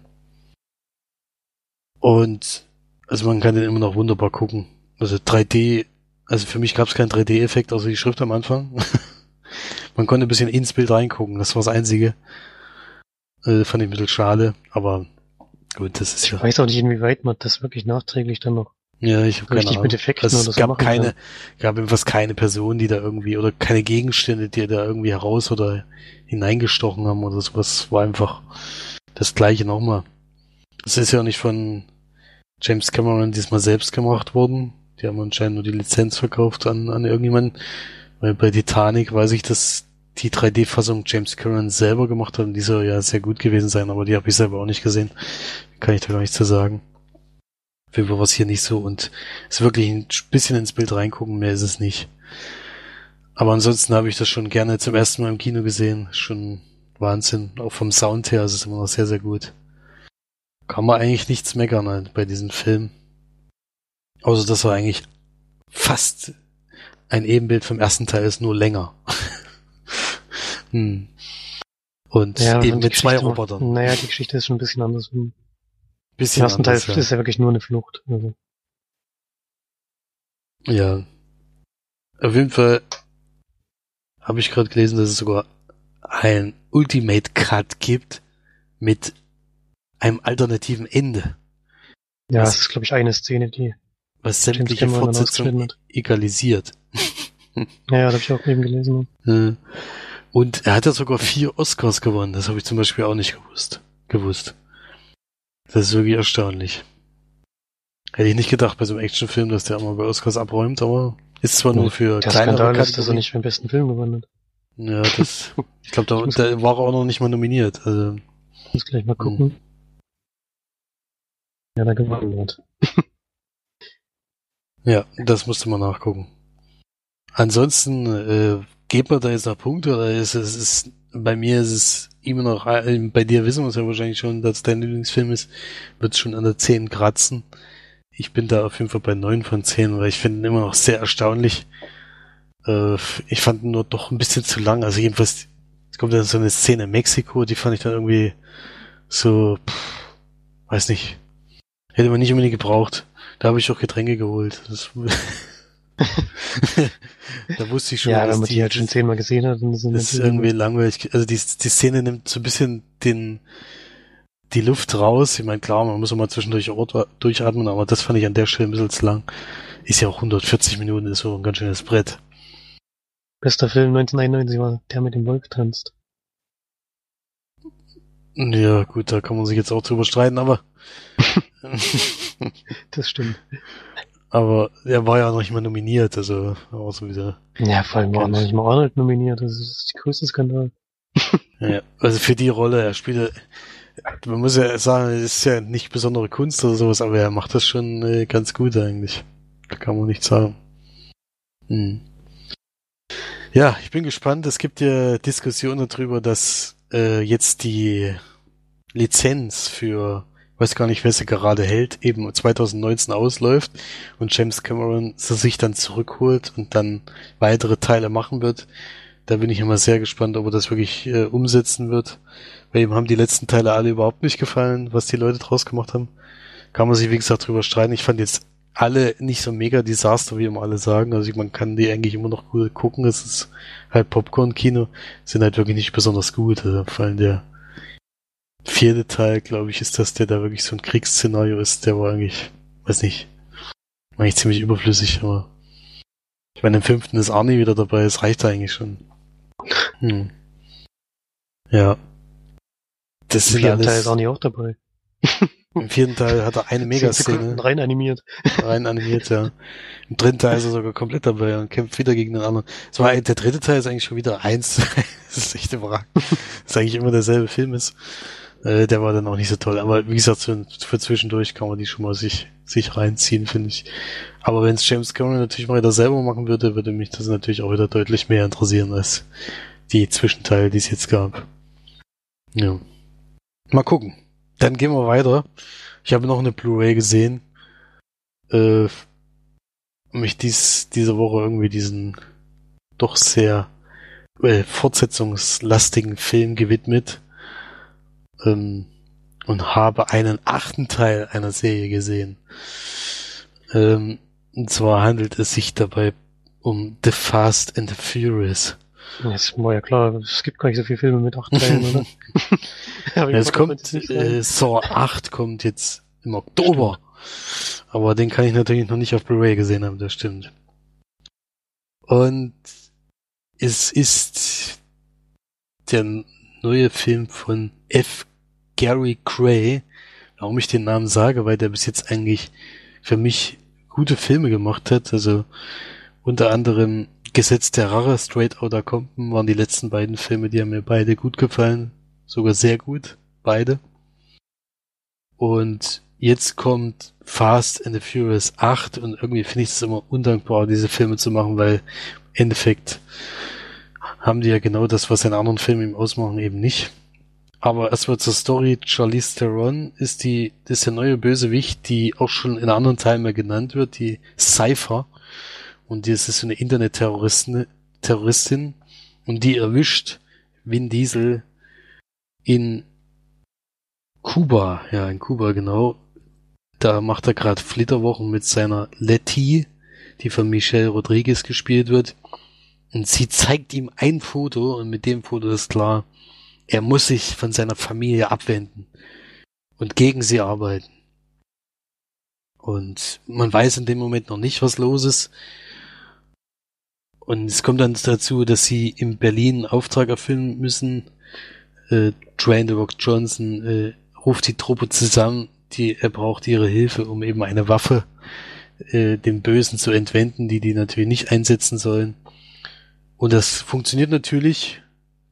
[SPEAKER 2] Und also man kann den immer noch wunderbar gucken. Also 3D, also für mich gab es keinen 3D-Effekt, außer die Schrift am Anfang. man konnte ein bisschen ins Bild reingucken, das war das Einzige. Äh, fand ich ein bisschen schade, aber gut, das ist ja.
[SPEAKER 3] Ich weiß auch nicht, inwieweit man das wirklich nachträglich dann noch
[SPEAKER 2] ja, ich habe keine Ahnung.
[SPEAKER 3] mit Effekten
[SPEAKER 2] also es gab keine, gab fast keine Person, die da irgendwie oder keine Gegenstände, die da irgendwie heraus oder hineingestochen haben oder sowas. War einfach das Gleiche nochmal. Das ist ja nicht von James Cameron diesmal selbst gemacht worden. Die haben anscheinend nur die Lizenz verkauft an, an irgendjemanden. Weil bei Titanic weiß ich, dass die 3D-Fassung James Cameron selber gemacht hat und die soll ja sehr gut gewesen sein, aber die habe ich selber auch nicht gesehen. Kann ich da gar nichts zu sagen. Für was hier nicht so und ist wirklich ein bisschen ins Bild reingucken, mehr ist es nicht. Aber ansonsten habe ich das schon gerne zum ersten Mal im Kino gesehen. Schon Wahnsinn. Auch vom Sound her ist es immer noch sehr, sehr gut. Kann man eigentlich nichts meckern halt, bei diesem Film. Außer dass er eigentlich fast ein Ebenbild vom ersten Teil ist, nur länger. hm. Und ja, eben mit zwei Robotern.
[SPEAKER 3] Naja, die Geschichte ist schon ein bisschen anders. Bisschen Im ersten Teil ja. ist ja wirklich nur eine Flucht. Also.
[SPEAKER 2] Ja. Auf jeden Fall habe ich gerade gelesen, dass es sogar ein Ultimate Cut gibt mit einem alternativen Ende.
[SPEAKER 3] Ja,
[SPEAKER 2] Was-
[SPEAKER 3] das ist, glaube ich, eine Szene, die.
[SPEAKER 2] Was sämtliche Fortsetzungen egalisiert.
[SPEAKER 3] Ja, ja, das habe ich auch eben gelesen.
[SPEAKER 2] Äh, Und er hat ja sogar vier Oscars gewonnen. Das habe ich zum Beispiel auch nicht gewusst. gewusst. Das ist wirklich erstaunlich. Hätte ich nicht gedacht bei so einem Actionfilm, dass der immer bei Oscars abräumt, aber ist zwar nur für
[SPEAKER 3] Der
[SPEAKER 2] kleinere
[SPEAKER 3] Skandal ist, dass er nicht für den besten Film gewonnen hat.
[SPEAKER 2] Ja, das, ich glaube, da, da war er auch noch nicht mal nominiert. Also,
[SPEAKER 3] Ich muss gleich mal gucken. Ja, da gewonnen hat.
[SPEAKER 2] ja, das musste man nachgucken. Ansonsten, äh, geht man da jetzt noch Punkte oder ist es, ist, bei mir ist es immer noch, äh, bei dir wissen wir es ja wahrscheinlich schon, dass dein Lieblingsfilm ist, wird schon an der 10 kratzen. Ich bin da auf jeden Fall bei 9 von 10, weil ich finde ihn immer noch sehr erstaunlich. Äh, ich fand ihn nur doch ein bisschen zu lang. Also jedenfalls, es kommt dann so eine Szene in Mexiko, die fand ich dann irgendwie so, pff, weiß nicht, hätte man nicht unbedingt gebraucht. Da habe ich auch Getränke geholt. Das, da wusste ich schon,
[SPEAKER 3] Ja,
[SPEAKER 2] dass
[SPEAKER 3] wenn man die halt schon zehnmal gesehen hat, dann sind
[SPEAKER 2] das ist irgendwie langweilig. Also die, die Szene nimmt so ein bisschen den, die Luft raus. Ich meine, klar, man muss auch mal zwischendurch durchatmen, aber das fand ich an der Stelle ein bisschen zu lang. Ist ja auch 140 Minuten, ist so ein ganz schönes Brett.
[SPEAKER 3] Bester Film 1991 war der mit dem Wolf tanzt.
[SPEAKER 2] Ja, gut, da kann man sich jetzt auch drüber streiten, aber,
[SPEAKER 3] Das stimmt.
[SPEAKER 2] Aber er war ja noch nicht mal nominiert, also auch so wieder.
[SPEAKER 3] Ja, vor allem war
[SPEAKER 2] Ganz-
[SPEAKER 3] noch nicht mal Arnold nominiert. Das ist die größte Skandal.
[SPEAKER 2] Ja, also für die Rolle, er spielt, man muss ja sagen, es ist ja nicht besondere Kunst oder sowas, aber er macht das schon äh, ganz gut eigentlich. Da kann man nichts sagen. Hm. Ja, ich bin gespannt. Es gibt ja Diskussionen darüber, dass äh, jetzt die Lizenz für, weiß gar nicht, wer sie gerade hält, eben 2019 ausläuft und James Cameron sie sich dann zurückholt und dann weitere Teile machen wird. Da bin ich immer sehr gespannt, ob er das wirklich äh, umsetzen wird. Weil ihm haben die letzten Teile alle überhaupt nicht gefallen, was die Leute draus gemacht haben. Kann man sich, wie gesagt, drüber streiten. Ich fand jetzt alle nicht so mega Desaster, wie immer alle sagen. Also man kann die eigentlich immer noch gut gucken. Es ist halt Popcorn-Kino. Sind halt wirklich nicht besonders gut. Also vor allem der vierte Teil, glaube ich, ist das, der da wirklich so ein Kriegsszenario ist. Der war eigentlich, weiß nicht, war eigentlich ziemlich überflüssig, aber ich meine, im fünften ist Arnie wieder dabei. Es reicht eigentlich schon. Hm. Ja. Das
[SPEAKER 3] Im vierten Teil ist Arnie auch dabei.
[SPEAKER 2] Im vierten Teil hat er eine Megaszene
[SPEAKER 3] rein animiert.
[SPEAKER 2] rein animiert, ja. Im dritten Teil ist er sogar komplett dabei und kämpft wieder gegen den anderen. Es war, der dritte Teil ist eigentlich schon wieder eins. das ist echt überragend. Das ist eigentlich immer derselbe Film ist. Äh, der war dann auch nicht so toll. Aber wie gesagt, für, für zwischendurch kann man die schon mal sich, sich reinziehen, finde ich. Aber wenn es James Cameron natürlich mal wieder selber machen würde, würde mich das natürlich auch wieder deutlich mehr interessieren als die Zwischenteile, die es jetzt gab. Ja. Mal gucken. Dann gehen wir weiter. Ich habe noch eine Blu-ray gesehen. Äh, mich dies, diese Woche irgendwie diesen doch sehr äh, fortsetzungslastigen Film gewidmet ähm, und habe einen achten Teil einer Serie gesehen. Ähm, und zwar handelt es sich dabei um The Fast and the Furious.
[SPEAKER 3] Das war ja klar, es gibt gar nicht so viele Filme mit acht Teilen, oder?
[SPEAKER 2] Ja, es kommt, äh, Saw 8 kommt jetzt im Oktober. Aber den kann ich natürlich noch nicht auf Blu-ray gesehen haben, das stimmt. Und es ist der neue Film von F. Gary Gray. Warum ich den Namen sage, weil der bis jetzt eigentlich für mich gute Filme gemacht hat. Also unter anderem Gesetz der Rache, Straight Outta Compton waren die letzten beiden Filme, die haben mir beide gut gefallen. Sogar sehr gut. Beide. Und jetzt kommt Fast and the Furious 8 und irgendwie finde ich es immer undankbar, diese Filme zu machen, weil im Endeffekt haben die ja genau das, was in anderen Filmen ihm ausmachen, eben nicht. Aber erstmal zur Story. Charlize Theron ist die, ist der neue Bösewicht, die auch schon in anderen Teilen mal genannt wird, die Cypher. Und die ist so eine Internet-Terroristin, Terroristin. Und die erwischt Vin Diesel in Kuba, ja, in Kuba, genau. Da macht er gerade Flitterwochen mit seiner Letty, die von Michelle Rodriguez gespielt wird. Und sie zeigt ihm ein Foto und mit dem Foto ist klar, er muss sich von seiner Familie abwenden und gegen sie arbeiten. Und man weiß in dem Moment noch nicht, was los ist. Und es kommt dann dazu, dass sie in Berlin einen Auftrag erfüllen müssen. Äh, Dwayne The Rock Johnson äh, ruft die Truppe zusammen, die er braucht ihre Hilfe, um eben eine Waffe äh, den Bösen zu entwenden, die die natürlich nicht einsetzen sollen. Und das funktioniert natürlich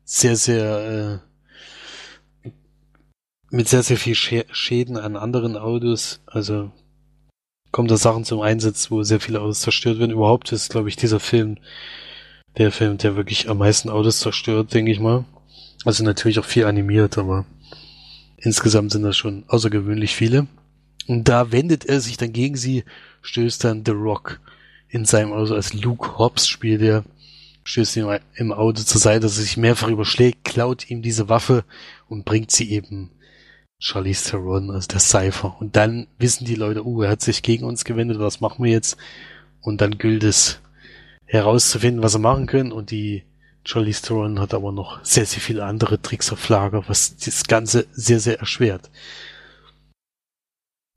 [SPEAKER 2] sehr, sehr äh, mit sehr, sehr viel Schäden an anderen Autos. Also kommen da Sachen zum Einsatz, wo sehr viele Autos zerstört werden. Überhaupt ist, glaube ich, dieser Film der Film, der wirklich am meisten Autos zerstört, denke ich mal. Also natürlich auch viel animiert, aber insgesamt sind das schon außergewöhnlich viele. Und da wendet er sich dann gegen sie, stößt dann The Rock in seinem Auto, als Luke Hobbs spielt er, stößt ihm im Auto zur Seite, dass er sich mehrfach überschlägt, klaut ihm diese Waffe und bringt sie eben Charlize Theron, also der Cypher. Und dann wissen die Leute, uh, er hat sich gegen uns gewendet, was machen wir jetzt? Und dann gilt es herauszufinden, was sie machen können. Und die Charlize Theron hat aber noch sehr, sehr viele andere Tricks auf Lager, was das Ganze sehr, sehr erschwert.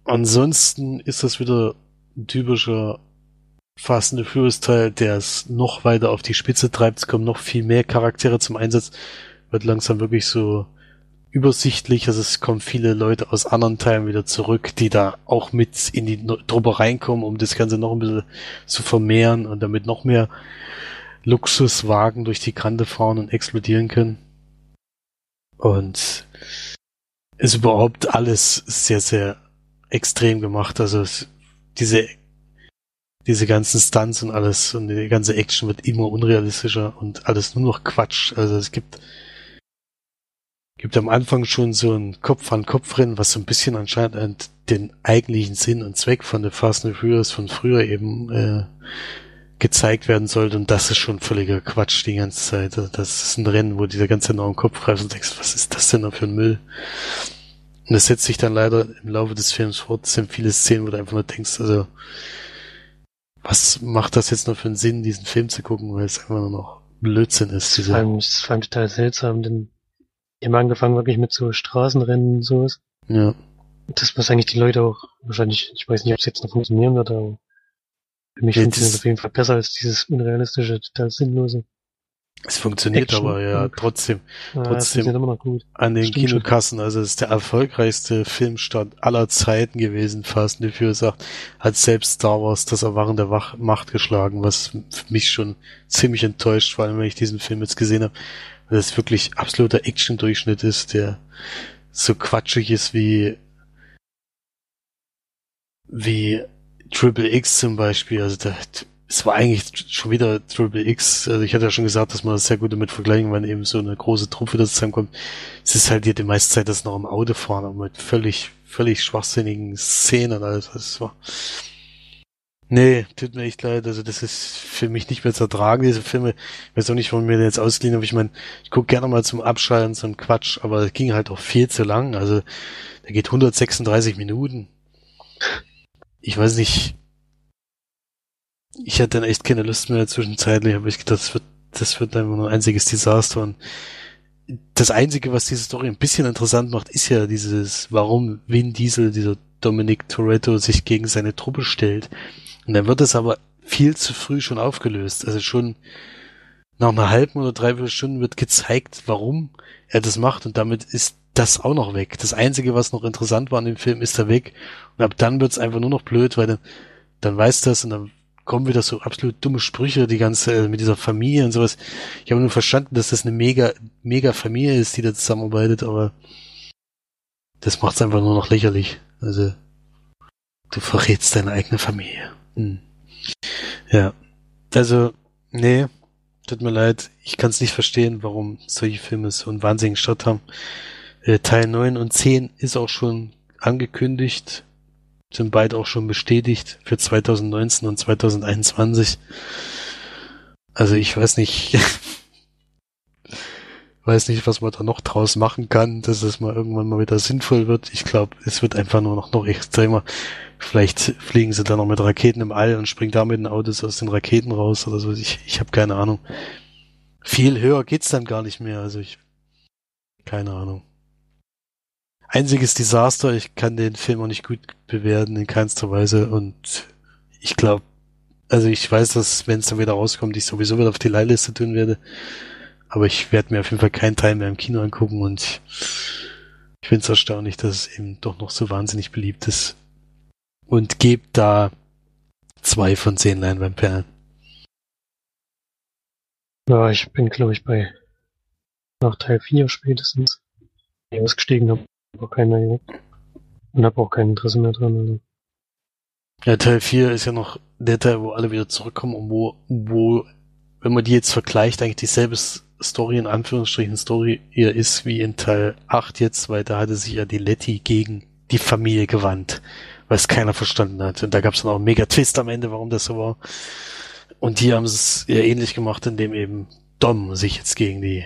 [SPEAKER 2] Ansonsten ist das wieder ein typischer Fast and Furious Teil, der es noch weiter auf die Spitze treibt. Es kommen noch viel mehr Charaktere zum Einsatz. Wird langsam wirklich so übersichtlich. Also es kommen viele Leute aus anderen Teilen wieder zurück, die da auch mit in die Truppe reinkommen, um das Ganze noch ein bisschen zu vermehren und damit noch mehr Luxuswagen durch die Kante fahren und explodieren können. Und ist überhaupt alles sehr, sehr extrem gemacht. Also es, diese, diese ganzen Stunts und alles und die ganze Action wird immer unrealistischer und alles nur noch Quatsch. Also es gibt gibt am Anfang schon so ein Kopf-an-Kopf-Rennen, was so ein bisschen anscheinend den eigentlichen Sinn und Zweck von The Fast and Furious von früher eben äh, gezeigt werden sollte. Und das ist schon völliger Quatsch die ganze Zeit. Also das ist ein Rennen, wo dieser ganze neue Kopf greift und denkst, was ist das denn da für ein Müll? Und das setzt sich dann leider im Laufe des Films fort. Es sind viele Szenen, wo du einfach nur denkst, also was macht das jetzt noch für einen Sinn, diesen Film zu gucken, weil es einfach nur noch Blödsinn ist.
[SPEAKER 3] Diese vor allem, das vor allem total seltsam, denn die haben angefangen wirklich mit so Straßenrennen und sowas.
[SPEAKER 2] Ja.
[SPEAKER 3] Das, was eigentlich die Leute auch wahrscheinlich, ich weiß nicht, ob es jetzt noch funktionieren wird, aber für mich funktioniert es auf jeden Fall besser als dieses unrealistische, total sinnlose.
[SPEAKER 2] Es funktioniert Action. aber ja trotzdem, ja, trotzdem an den Stimmt Kinokassen. Also es ist der erfolgreichste Filmstart aller Zeiten gewesen. Fast and Furious sagt, hat selbst Star Wars das Erwachen der Macht geschlagen, was mich schon ziemlich enttäuscht, vor allem wenn ich diesen Film jetzt gesehen habe weil es wirklich absoluter Action-Durchschnitt ist, der so quatschig ist wie wie Triple X zum Beispiel. Also da, es war eigentlich schon wieder Triple X. Also ich hatte ja schon gesagt, dass man das sehr gut damit vergleichen, wenn eben so eine große Truppe da zusammenkommt. Es ist halt hier die meiste Zeit das noch im Auto fahren, aber mit völlig, völlig schwachsinnigen Szenen. Also das war Nee, tut mir echt leid. Also das ist für mich nicht mehr zu ertragen, diese Filme. Ich weiß auch nicht, warum mir jetzt ausgeliehen habe. Ich meine, ich gucke gerne mal zum Abschalten so ein Quatsch, aber es ging halt auch viel zu lang. Also der geht 136 Minuten. Ich weiß nicht. Ich hatte dann echt keine Lust mehr zwischenzeitlich, aber ich gedacht, das wird, das wird einfach nur ein einziges Desaster. Und das Einzige, was diese Story ein bisschen interessant macht, ist ja dieses, warum Vin Diesel, dieser Dominic Toretto, sich gegen seine Truppe stellt. Und dann wird es aber viel zu früh schon aufgelöst. Also schon nach einer halben oder dreiviertel Stunden wird gezeigt, warum er das macht und damit ist das auch noch weg. Das Einzige, was noch interessant war an dem Film, ist da weg. Und ab dann wird es einfach nur noch blöd, weil dann, dann weiß das und dann kommen wieder so absolut dumme Sprüche, die ganze, äh, mit dieser Familie und sowas. Ich habe nur verstanden, dass das eine mega, mega Familie ist, die da zusammenarbeitet, aber das macht es einfach nur noch lächerlich. Also, du verrätst deine eigene Familie. Hm. Ja. Also, nee, tut mir leid. Ich kann es nicht verstehen, warum solche Filme so einen wahnsinnigen Start haben. Äh, Teil 9 und 10 ist auch schon angekündigt. Sind beide auch schon bestätigt für 2019 und 2021. Also ich weiß nicht, weiß nicht, was man da noch draus machen kann, dass es mal irgendwann mal wieder sinnvoll wird. Ich glaube, es wird einfach nur noch, noch extremer. Vielleicht fliegen sie dann noch mit Raketen im All und springen da mit den Autos aus den Raketen raus oder so. Ich, ich habe keine Ahnung. Viel höher geht's dann gar nicht mehr. Also ich keine Ahnung. Einziges Desaster, ich kann den Film auch nicht gut bewerten in keinster Weise und ich glaube, also ich weiß, dass wenn es dann wieder rauskommt, ich sowieso wieder auf die Leihliste tun werde. Aber ich werde mir auf jeden Fall keinen Teil mehr im Kino angucken und ich finde es erstaunlich, dass es eben doch noch so wahnsinnig beliebt ist. Und gebe da zwei von zehn Leinwandperlen.
[SPEAKER 3] Ja, ich bin, glaube ich, bei nach Teil 4 spätestens ausgestiegen, habe aber keine und habe auch kein Interesse mehr dran. Also.
[SPEAKER 2] Ja, Teil 4 ist ja noch der Teil, wo alle wieder zurückkommen und wo, wo, wenn man die jetzt vergleicht, eigentlich dieselbe Story, in Anführungsstrichen Story, eher ist wie in Teil 8 jetzt, weil da hatte sich ja die Letty gegen die Familie gewandt, weil es keiner verstanden hat. Und da gab es dann auch einen mega Twist am Ende, warum das so war. Und die haben es eher ähnlich gemacht, indem eben Dom sich jetzt gegen die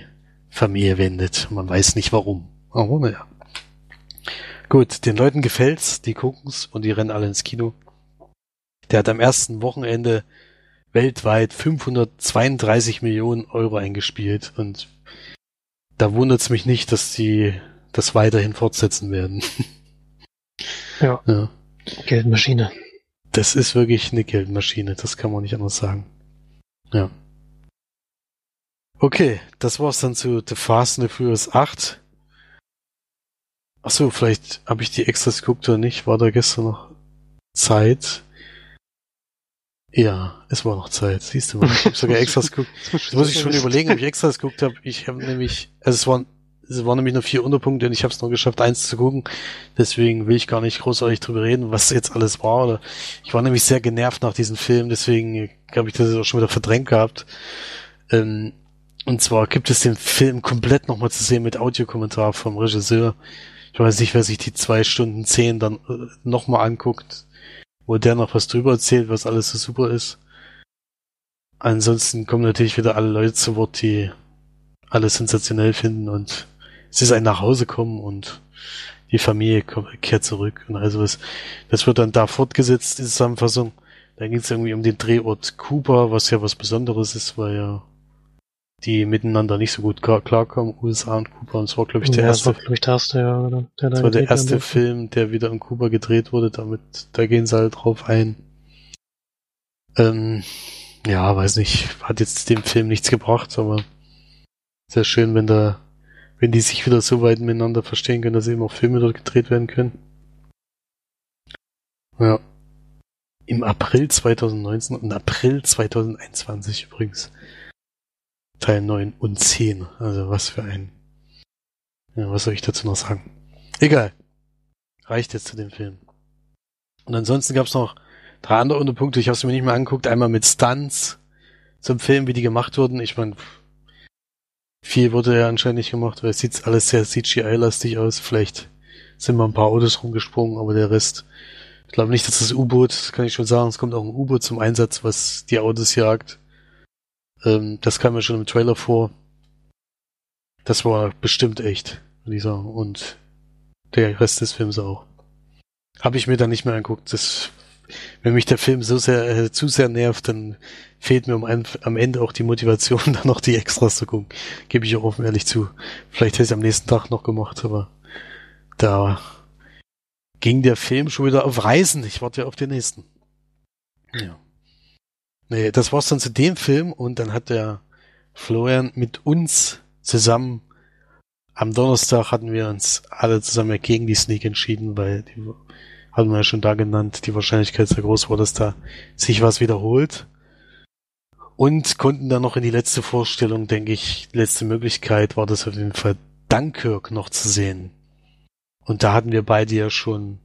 [SPEAKER 2] Familie wendet. Man weiß nicht warum. Aber naja. Gut, den Leuten gefällt's, die gucken's und die rennen alle ins Kino. Der hat am ersten Wochenende weltweit 532 Millionen Euro eingespielt und da wundert's mich nicht, dass die das weiterhin fortsetzen werden.
[SPEAKER 3] Ja. ja. Geldmaschine.
[SPEAKER 2] Das ist wirklich eine Geldmaschine, das kann man nicht anders sagen. Ja. Okay, das war's dann zu The Fast and the Furious 8. Achso, vielleicht habe ich die extras geguckt oder nicht. War da gestern noch Zeit? Ja, es war noch Zeit. Siehst du mal, ich habe sogar extras geguckt. Jetzt muss ich schon überlegen, ob ich extras geguckt habe. Ich habe nämlich, also es waren, es waren nämlich nur vier Unterpunkte und ich habe es nur geschafft, eins zu gucken. Deswegen will ich gar nicht großartig drüber reden, was jetzt alles war. Oder ich war nämlich sehr genervt nach diesem Film, deswegen habe ich das auch schon wieder verdrängt gehabt. Ähm, und zwar gibt es den Film komplett nochmal zu sehen mit Audiokommentar vom Regisseur. Ich weiß nicht, wer sich die zwei Stunden zehn dann äh, nochmal anguckt, wo der noch was drüber erzählt, was alles so super ist. Ansonsten kommen natürlich wieder alle Leute zu Wort, die alles sensationell finden und es ist ein nach Hause kommen und die Familie kehrt zurück und also was. Das wird dann da fortgesetzt, diese Zusammenfassung. Da ging es irgendwie um den Drehort Kuba, was ja was Besonderes ist, weil ja die miteinander nicht so gut klar, klarkommen, USA und Kuba. Und es war, glaube ich, der ja, erste.
[SPEAKER 3] Das war, ich, der erste, ja, oder?
[SPEAKER 2] Der das war der erste Film, der wieder in Kuba gedreht wurde. Damit, da gehen sie halt drauf ein. Ähm, ja, weiß nicht, hat jetzt dem Film nichts gebracht, aber sehr schön, wenn da, wenn die sich wieder so weit miteinander verstehen können, dass eben auch Filme dort gedreht werden können. Ja. Im April 2019 und April 2021 übrigens. Teil 9 und 10. Also was für ein. Ja, was soll ich dazu noch sagen? Egal. Reicht jetzt zu dem Film. Und ansonsten gab es noch drei andere Unterpunkte. Ich habe es mir nicht mehr angeguckt. Einmal mit Stunts zum Film, wie die gemacht wurden. Ich meine, viel wurde ja anscheinend nicht gemacht, weil es sieht alles sehr CGI-lastig aus. Vielleicht sind mal ein paar Autos rumgesprungen, aber der Rest. Ich glaube nicht, dass das U-Boot, kann ich schon sagen, es kommt auch ein U-Boot zum Einsatz, was die Autos jagt. Ähm, das kam mir schon im Trailer vor. Das war bestimmt echt, würde ich sagen. Und der Rest des Films auch. Habe ich mir dann nicht mehr angeguckt. Das, wenn mich der Film so sehr, äh, zu sehr nervt, dann fehlt mir ein, am Ende auch die Motivation, dann noch die Extras zu gucken. Gebe ich auch offen ehrlich zu. Vielleicht hätte ich es am nächsten Tag noch gemacht, aber da ging der Film schon wieder auf Reisen. Ich warte ja auf den nächsten. Ja. Nee, das war's dann zu dem Film und dann hat der Florian mit uns zusammen am Donnerstag hatten wir uns alle zusammen gegen die Sneak entschieden, weil die hatten wir ja schon da genannt, die Wahrscheinlichkeit sehr groß war, dass da sich was wiederholt. Und konnten dann noch in die letzte Vorstellung, denke ich, letzte Möglichkeit war das auf jeden Fall Dunkirk noch zu sehen. Und da hatten wir beide ja schon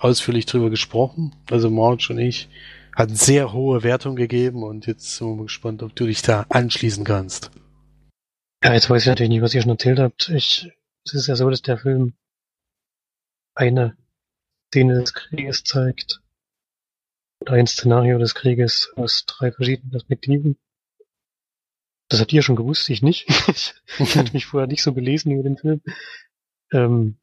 [SPEAKER 2] ausführlich drüber gesprochen, also Marge und ich hat sehr hohe Wertung gegeben und jetzt sind wir mal gespannt, ob du dich da anschließen kannst.
[SPEAKER 3] Ja, jetzt weiß ich natürlich nicht, was ihr schon erzählt habt. Ich, es ist ja so, dass der Film eine Szene des Krieges zeigt. Oder ein Szenario des Krieges aus drei verschiedenen Perspektiven. Das habt ihr schon gewusst, ich nicht. ich hatte mich vorher nicht so belesen über den Film. Ähm,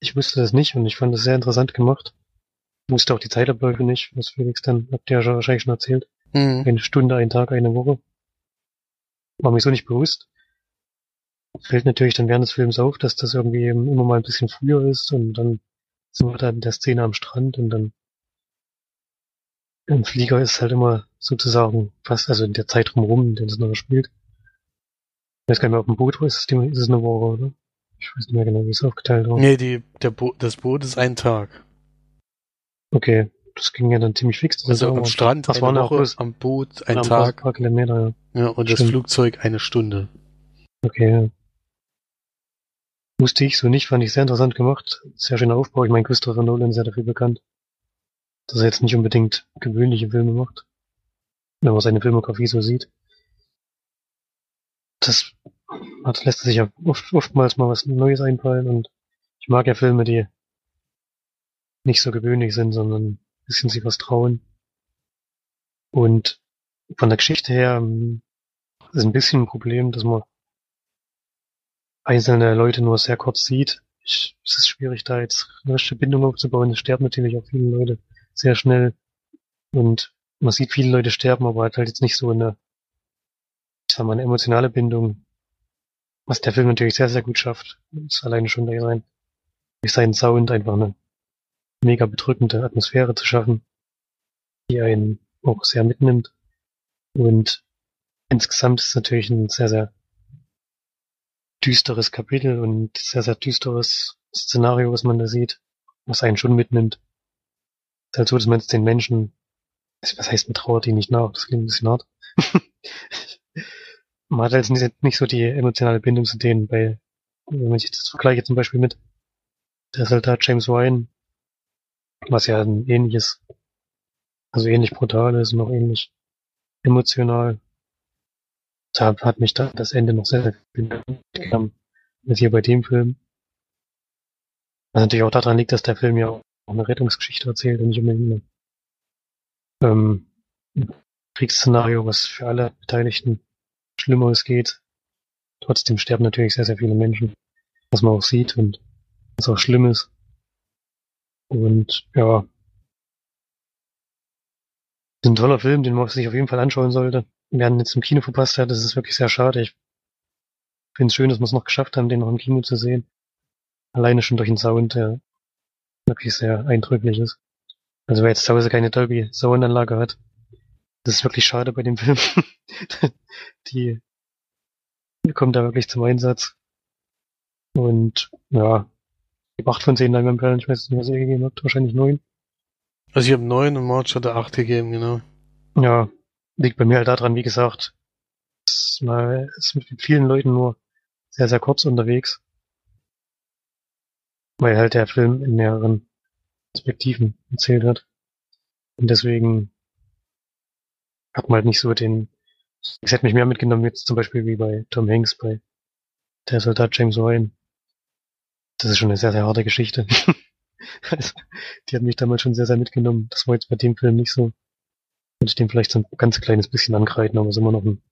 [SPEAKER 3] ich wusste das nicht und ich fand es sehr interessant gemacht. Wusste auch die Zeitabläufe nicht, was Felix dann, habt ihr ja schon, wahrscheinlich schon erzählt.
[SPEAKER 2] Mhm.
[SPEAKER 3] Eine Stunde, ein Tag, eine Woche. War mir so nicht bewusst. Fällt natürlich dann während des Films auf, dass das irgendwie eben immer mal ein bisschen früher ist und dann sind wir da in der Szene am Strand und dann im Flieger ist halt immer sozusagen fast, also in der Zeit drumherum, in der es noch spielt. Ich weiß gar nicht mehr, auf dem Boot ist ist es eine Woche, oder? Ich weiß nicht mehr genau, wie es aufgeteilt war.
[SPEAKER 2] Nee, die, der Bo das Boot ist ein Tag.
[SPEAKER 3] Okay, das ging ja dann ziemlich fix. Das
[SPEAKER 2] Also
[SPEAKER 3] ist
[SPEAKER 2] am Strand
[SPEAKER 3] Das
[SPEAKER 2] eine
[SPEAKER 3] auch
[SPEAKER 2] Woche, am Boot ein Tag
[SPEAKER 3] paar Kilometer, ja.
[SPEAKER 2] ja, und das
[SPEAKER 3] Stimmt.
[SPEAKER 2] Flugzeug eine Stunde.
[SPEAKER 3] Okay. ja. Wusste ich so nicht, fand ich sehr interessant gemacht. Sehr schöner Aufbau. Ich meine, Christopher Nolan ist ja dafür bekannt, dass er jetzt nicht unbedingt gewöhnliche Filme macht. Wenn man seine Filmografie so sieht. Das hat, lässt sich ja oft, oftmals mal was Neues einfallen und ich mag ja Filme, die nicht so gewöhnlich sind, sondern ein bisschen sich was trauen. Und von der Geschichte her ähm, ist ein bisschen ein Problem, dass man einzelne Leute nur sehr kurz sieht. Ich, es ist schwierig, da jetzt eine richtige Bindung aufzubauen. Es sterben natürlich auch viele Leute sehr schnell. Und man sieht viele Leute sterben, aber hat halt jetzt nicht so eine, ich sag mal, eine emotionale Bindung. Was der Film natürlich sehr, sehr gut schafft. Ist alleine schon durch sein, durch seinen Sound einfach eine mega bedrückende Atmosphäre zu schaffen, die einen auch sehr mitnimmt. Und insgesamt ist es natürlich ein sehr, sehr düsteres Kapitel und sehr, sehr düsteres Szenario, was man da sieht, was einen schon mitnimmt. Es ist halt so, dass man jetzt den Menschen, was heißt, man trauert ihnen nicht nach, das klingt ein bisschen hart. man hat halt nicht, nicht so die emotionale Bindung zu denen, bei, wenn man sich das vergleicht zum Beispiel mit der Soldat James Ryan, was ja ein ähnliches, also ähnlich brutal ist und auch ähnlich emotional. Da hat mich da das Ende noch sehr, sehr mitgenommen, als hier bei dem Film. Was natürlich auch daran liegt, dass der Film ja auch eine Rettungsgeschichte erzählt und nicht unbedingt ein ähm, Kriegsszenario, was für alle Beteiligten schlimm ausgeht. Trotzdem sterben natürlich sehr, sehr viele Menschen, was man auch sieht und was auch schlimm ist. Und ja, ein toller Film, den man sich auf jeden Fall anschauen sollte. Wer ihn jetzt im Kino verpasst hat, das ist wirklich sehr schade. Ich finde es schön, dass wir es noch geschafft haben, den noch im Kino zu sehen. Alleine schon durch den Sound, der wirklich sehr eindrücklich ist. Also wer jetzt zu Hause keine Dolby Soundanlage hat, das ist wirklich schade bei dem Film. die kommt da wirklich zum Einsatz. Und ja, die 8 von 10 Leinwandperlen, ich weiß nicht, was ihr gegeben habt, wahrscheinlich 9.
[SPEAKER 2] Also ich habe neun und March hat er acht gegeben, genau.
[SPEAKER 3] Ja, liegt bei mir halt daran, wie gesagt, ist mal ist mit vielen Leuten nur sehr, sehr kurz unterwegs. Weil halt der Film in mehreren Perspektiven erzählt hat. Und deswegen hat man halt nicht so den, es hätte mich mehr mitgenommen jetzt zum Beispiel wie bei Tom Hanks bei der Soldat James Ryan. Das ist schon eine sehr, sehr harte Geschichte. also, die hat mich damals schon sehr, sehr mitgenommen. Das war jetzt bei dem Film nicht so. Würde ich dem vielleicht so ein ganz kleines bisschen angreifen, aber es ist immer noch ein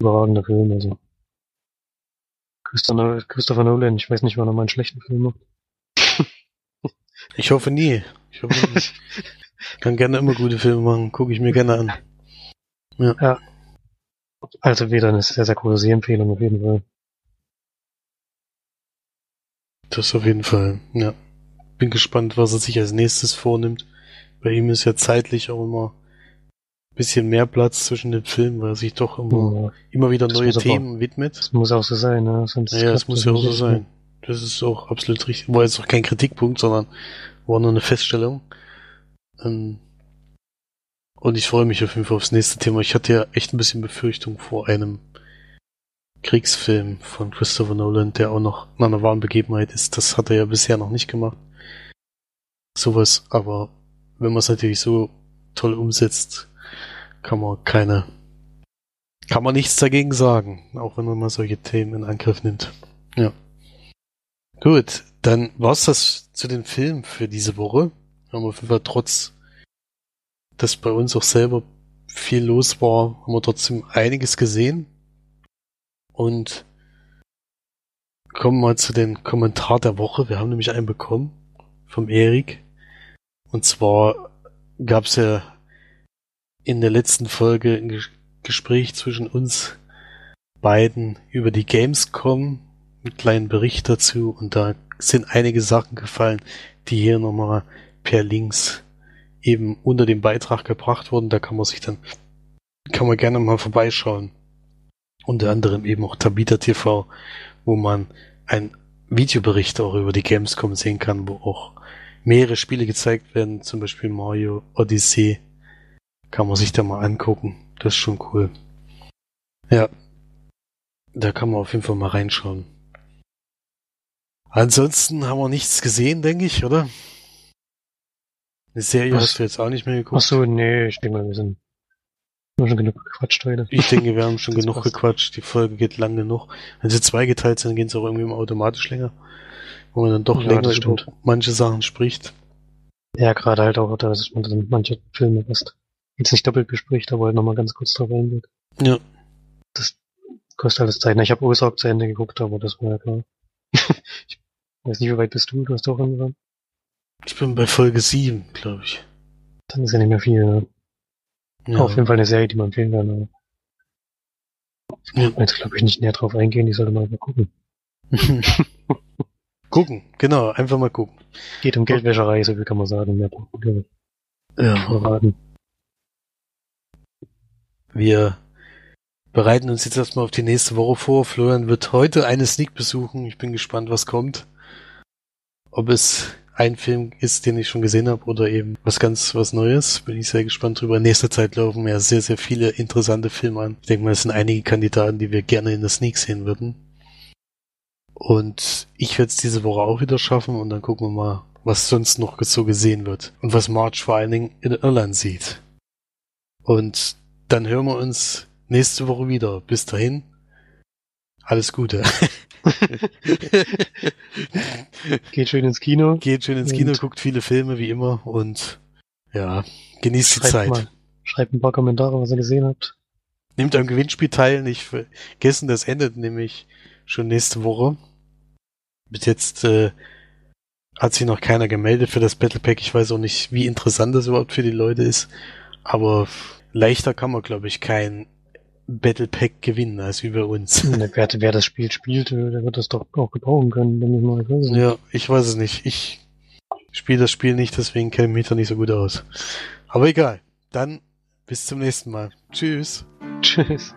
[SPEAKER 3] überragender Film. Also Christopher Nolan, ich weiß nicht, wann er mal einen schlechten Film macht.
[SPEAKER 2] Ich hoffe nie. Ich hoffe nie. Kann gerne immer gute Filme machen, gucke ich mir gerne an.
[SPEAKER 3] Also wieder eine sehr, sehr große Sehempfehlung auf jeden Fall.
[SPEAKER 2] Das auf jeden Fall, ja. Bin gespannt, was er sich als nächstes vornimmt. Bei ihm ist ja zeitlich auch immer ein bisschen mehr Platz zwischen den Filmen, weil er sich doch immer,
[SPEAKER 3] Ja,
[SPEAKER 2] immer wieder
[SPEAKER 3] Das
[SPEAKER 2] neue Themen widmet.
[SPEAKER 3] das muss auch so sein, ne? Sonst
[SPEAKER 2] Ja, das muss ja auch so sein. Das ist auch absolut richtig. War jetzt auch kein Kritikpunkt, sondern war nur eine Feststellung. Ähm, Und ich freue mich auf jeden Fall aufs nächste Thema. Ich hatte ja echt ein bisschen Befürchtung vor einem Kriegsfilm von Christopher Nolan, der auch noch in einer wahren Begebenheit ist. Das hat er ja bisher noch nicht gemacht. Sowas, aber wenn man es natürlich so toll umsetzt, kann man keine, kann man nichts dagegen sagen, auch wenn man mal solche Themen in Angriff nimmt. Ja. Gut, dann war's das zu den Filmen für diese Woche. Haben auf jeden Fall trotz, dass bei uns auch selber viel los war, haben wir trotzdem einiges gesehen. Und kommen mal zu den Kommentar der Woche. Wir haben nämlich einen bekommen vom Erik. Und zwar gab es ja in der letzten Folge ein Ges Gespräch zwischen uns beiden über die Gamescom, einen kleinen Bericht dazu und da sind einige Sachen gefallen, die hier nochmal per Links eben unter dem Beitrag gebracht wurden. Da kann man sich dann, kann man gerne mal vorbeischauen. Unter anderem eben auch Tabita TV, wo man ein Videobericht auch über die Gamescom sehen kann, wo auch mehrere Spiele gezeigt werden, zum Beispiel Mario Odyssey. Kann man sich da mal angucken. Das ist schon cool. Ja. Da kann man auf jeden Fall mal reinschauen. Ansonsten haben wir nichts gesehen, denke ich, oder? Eine Serie
[SPEAKER 3] Was?
[SPEAKER 2] hast du jetzt auch nicht mehr geguckt.
[SPEAKER 3] Ach so, nee, ich denke mal, wir sind wir haben schon genug gequatscht heute.
[SPEAKER 2] Ich denke, wir haben schon
[SPEAKER 3] Das
[SPEAKER 2] genug
[SPEAKER 3] passt.
[SPEAKER 2] gequatscht. Die Folge geht lang genug. Wenn sie zweigeteilt sind, gehen sie auch irgendwie immer automatisch länger. Wo man dann doch
[SPEAKER 3] Ja,
[SPEAKER 2] länger über manche Sachen spricht.
[SPEAKER 3] Ja, gerade halt auch, dass man dann manche Filme fast jetzt nicht doppelt bespricht, aber halt nochmal ganz kurz drauf eingeht.
[SPEAKER 2] Ja.
[SPEAKER 3] Das kostet alles Zeit. Ich habe Ozark zu Ende geguckt, aber das war ja klar. ich weiß nicht, wie weit bist du? Du hast auch angefangen.
[SPEAKER 2] Ich bin bei Folge 7, glaube ich.
[SPEAKER 3] Dann ist ja nicht mehr viel. Ne?
[SPEAKER 2] Ja.
[SPEAKER 3] Auf jeden Fall eine Serie, die man empfehlen kann. Aber
[SPEAKER 2] Ja.
[SPEAKER 3] jetzt glaube ich nicht näher drauf eingehen, die sollte man mal gucken.
[SPEAKER 2] gucken, genau, einfach mal gucken.
[SPEAKER 3] Geht um Geldwäscherei, so viel kann man sagen. Mehr braucht man, ich,
[SPEAKER 2] Ja.
[SPEAKER 3] verraten.
[SPEAKER 2] Wir bereiten uns jetzt erstmal auf die nächste Woche vor. Florian wird heute eine Sneak besuchen. Ich bin gespannt, was kommt. Ob es ein Film ist, den ich schon gesehen habe oder eben was ganz was Neues. Bin ich sehr gespannt drüber. In nächster Zeit laufen ja sehr, sehr viele interessante Filme an. Ich denke mal, es sind einige Kandidaten, die wir gerne in der Sneak sehen würden. Und ich werde es diese Woche auch wieder schaffen und dann gucken wir mal, was sonst noch so gesehen wird. Und was March vor allen Dingen in Irland sieht. Und dann hören wir uns nächste Woche wieder. Bis dahin. Alles Gute.
[SPEAKER 3] Geht schön ins Kino.
[SPEAKER 2] Geht schön ins Kino, guckt viele Filme wie immer und ja, genießt die Zeit.
[SPEAKER 3] mal, schreibt ein paar Kommentare, was ihr gesehen habt.
[SPEAKER 2] Nehmt am Gewinnspiel teil, nicht vergessen, das endet nämlich schon nächste Woche. Bis jetzt äh, hat sich noch keiner gemeldet für das Battle Pack. Ich weiß auch nicht, wie interessant das überhaupt für die Leute ist. Aber leichter kann man, glaube ich, kein Battle Pack gewinnen als wie bei uns.
[SPEAKER 3] Na, wer, wer das Spiel spielt, äh, der wird das doch auch gebrauchen können, denke ich mal. Ich weiß.
[SPEAKER 2] Ja, ich weiß es nicht. Ich spiele das Spiel nicht, deswegen kenne ich mich da nicht so gut aus. Aber egal. Dann bis zum nächsten Mal. Tschüss.
[SPEAKER 3] Tschüss.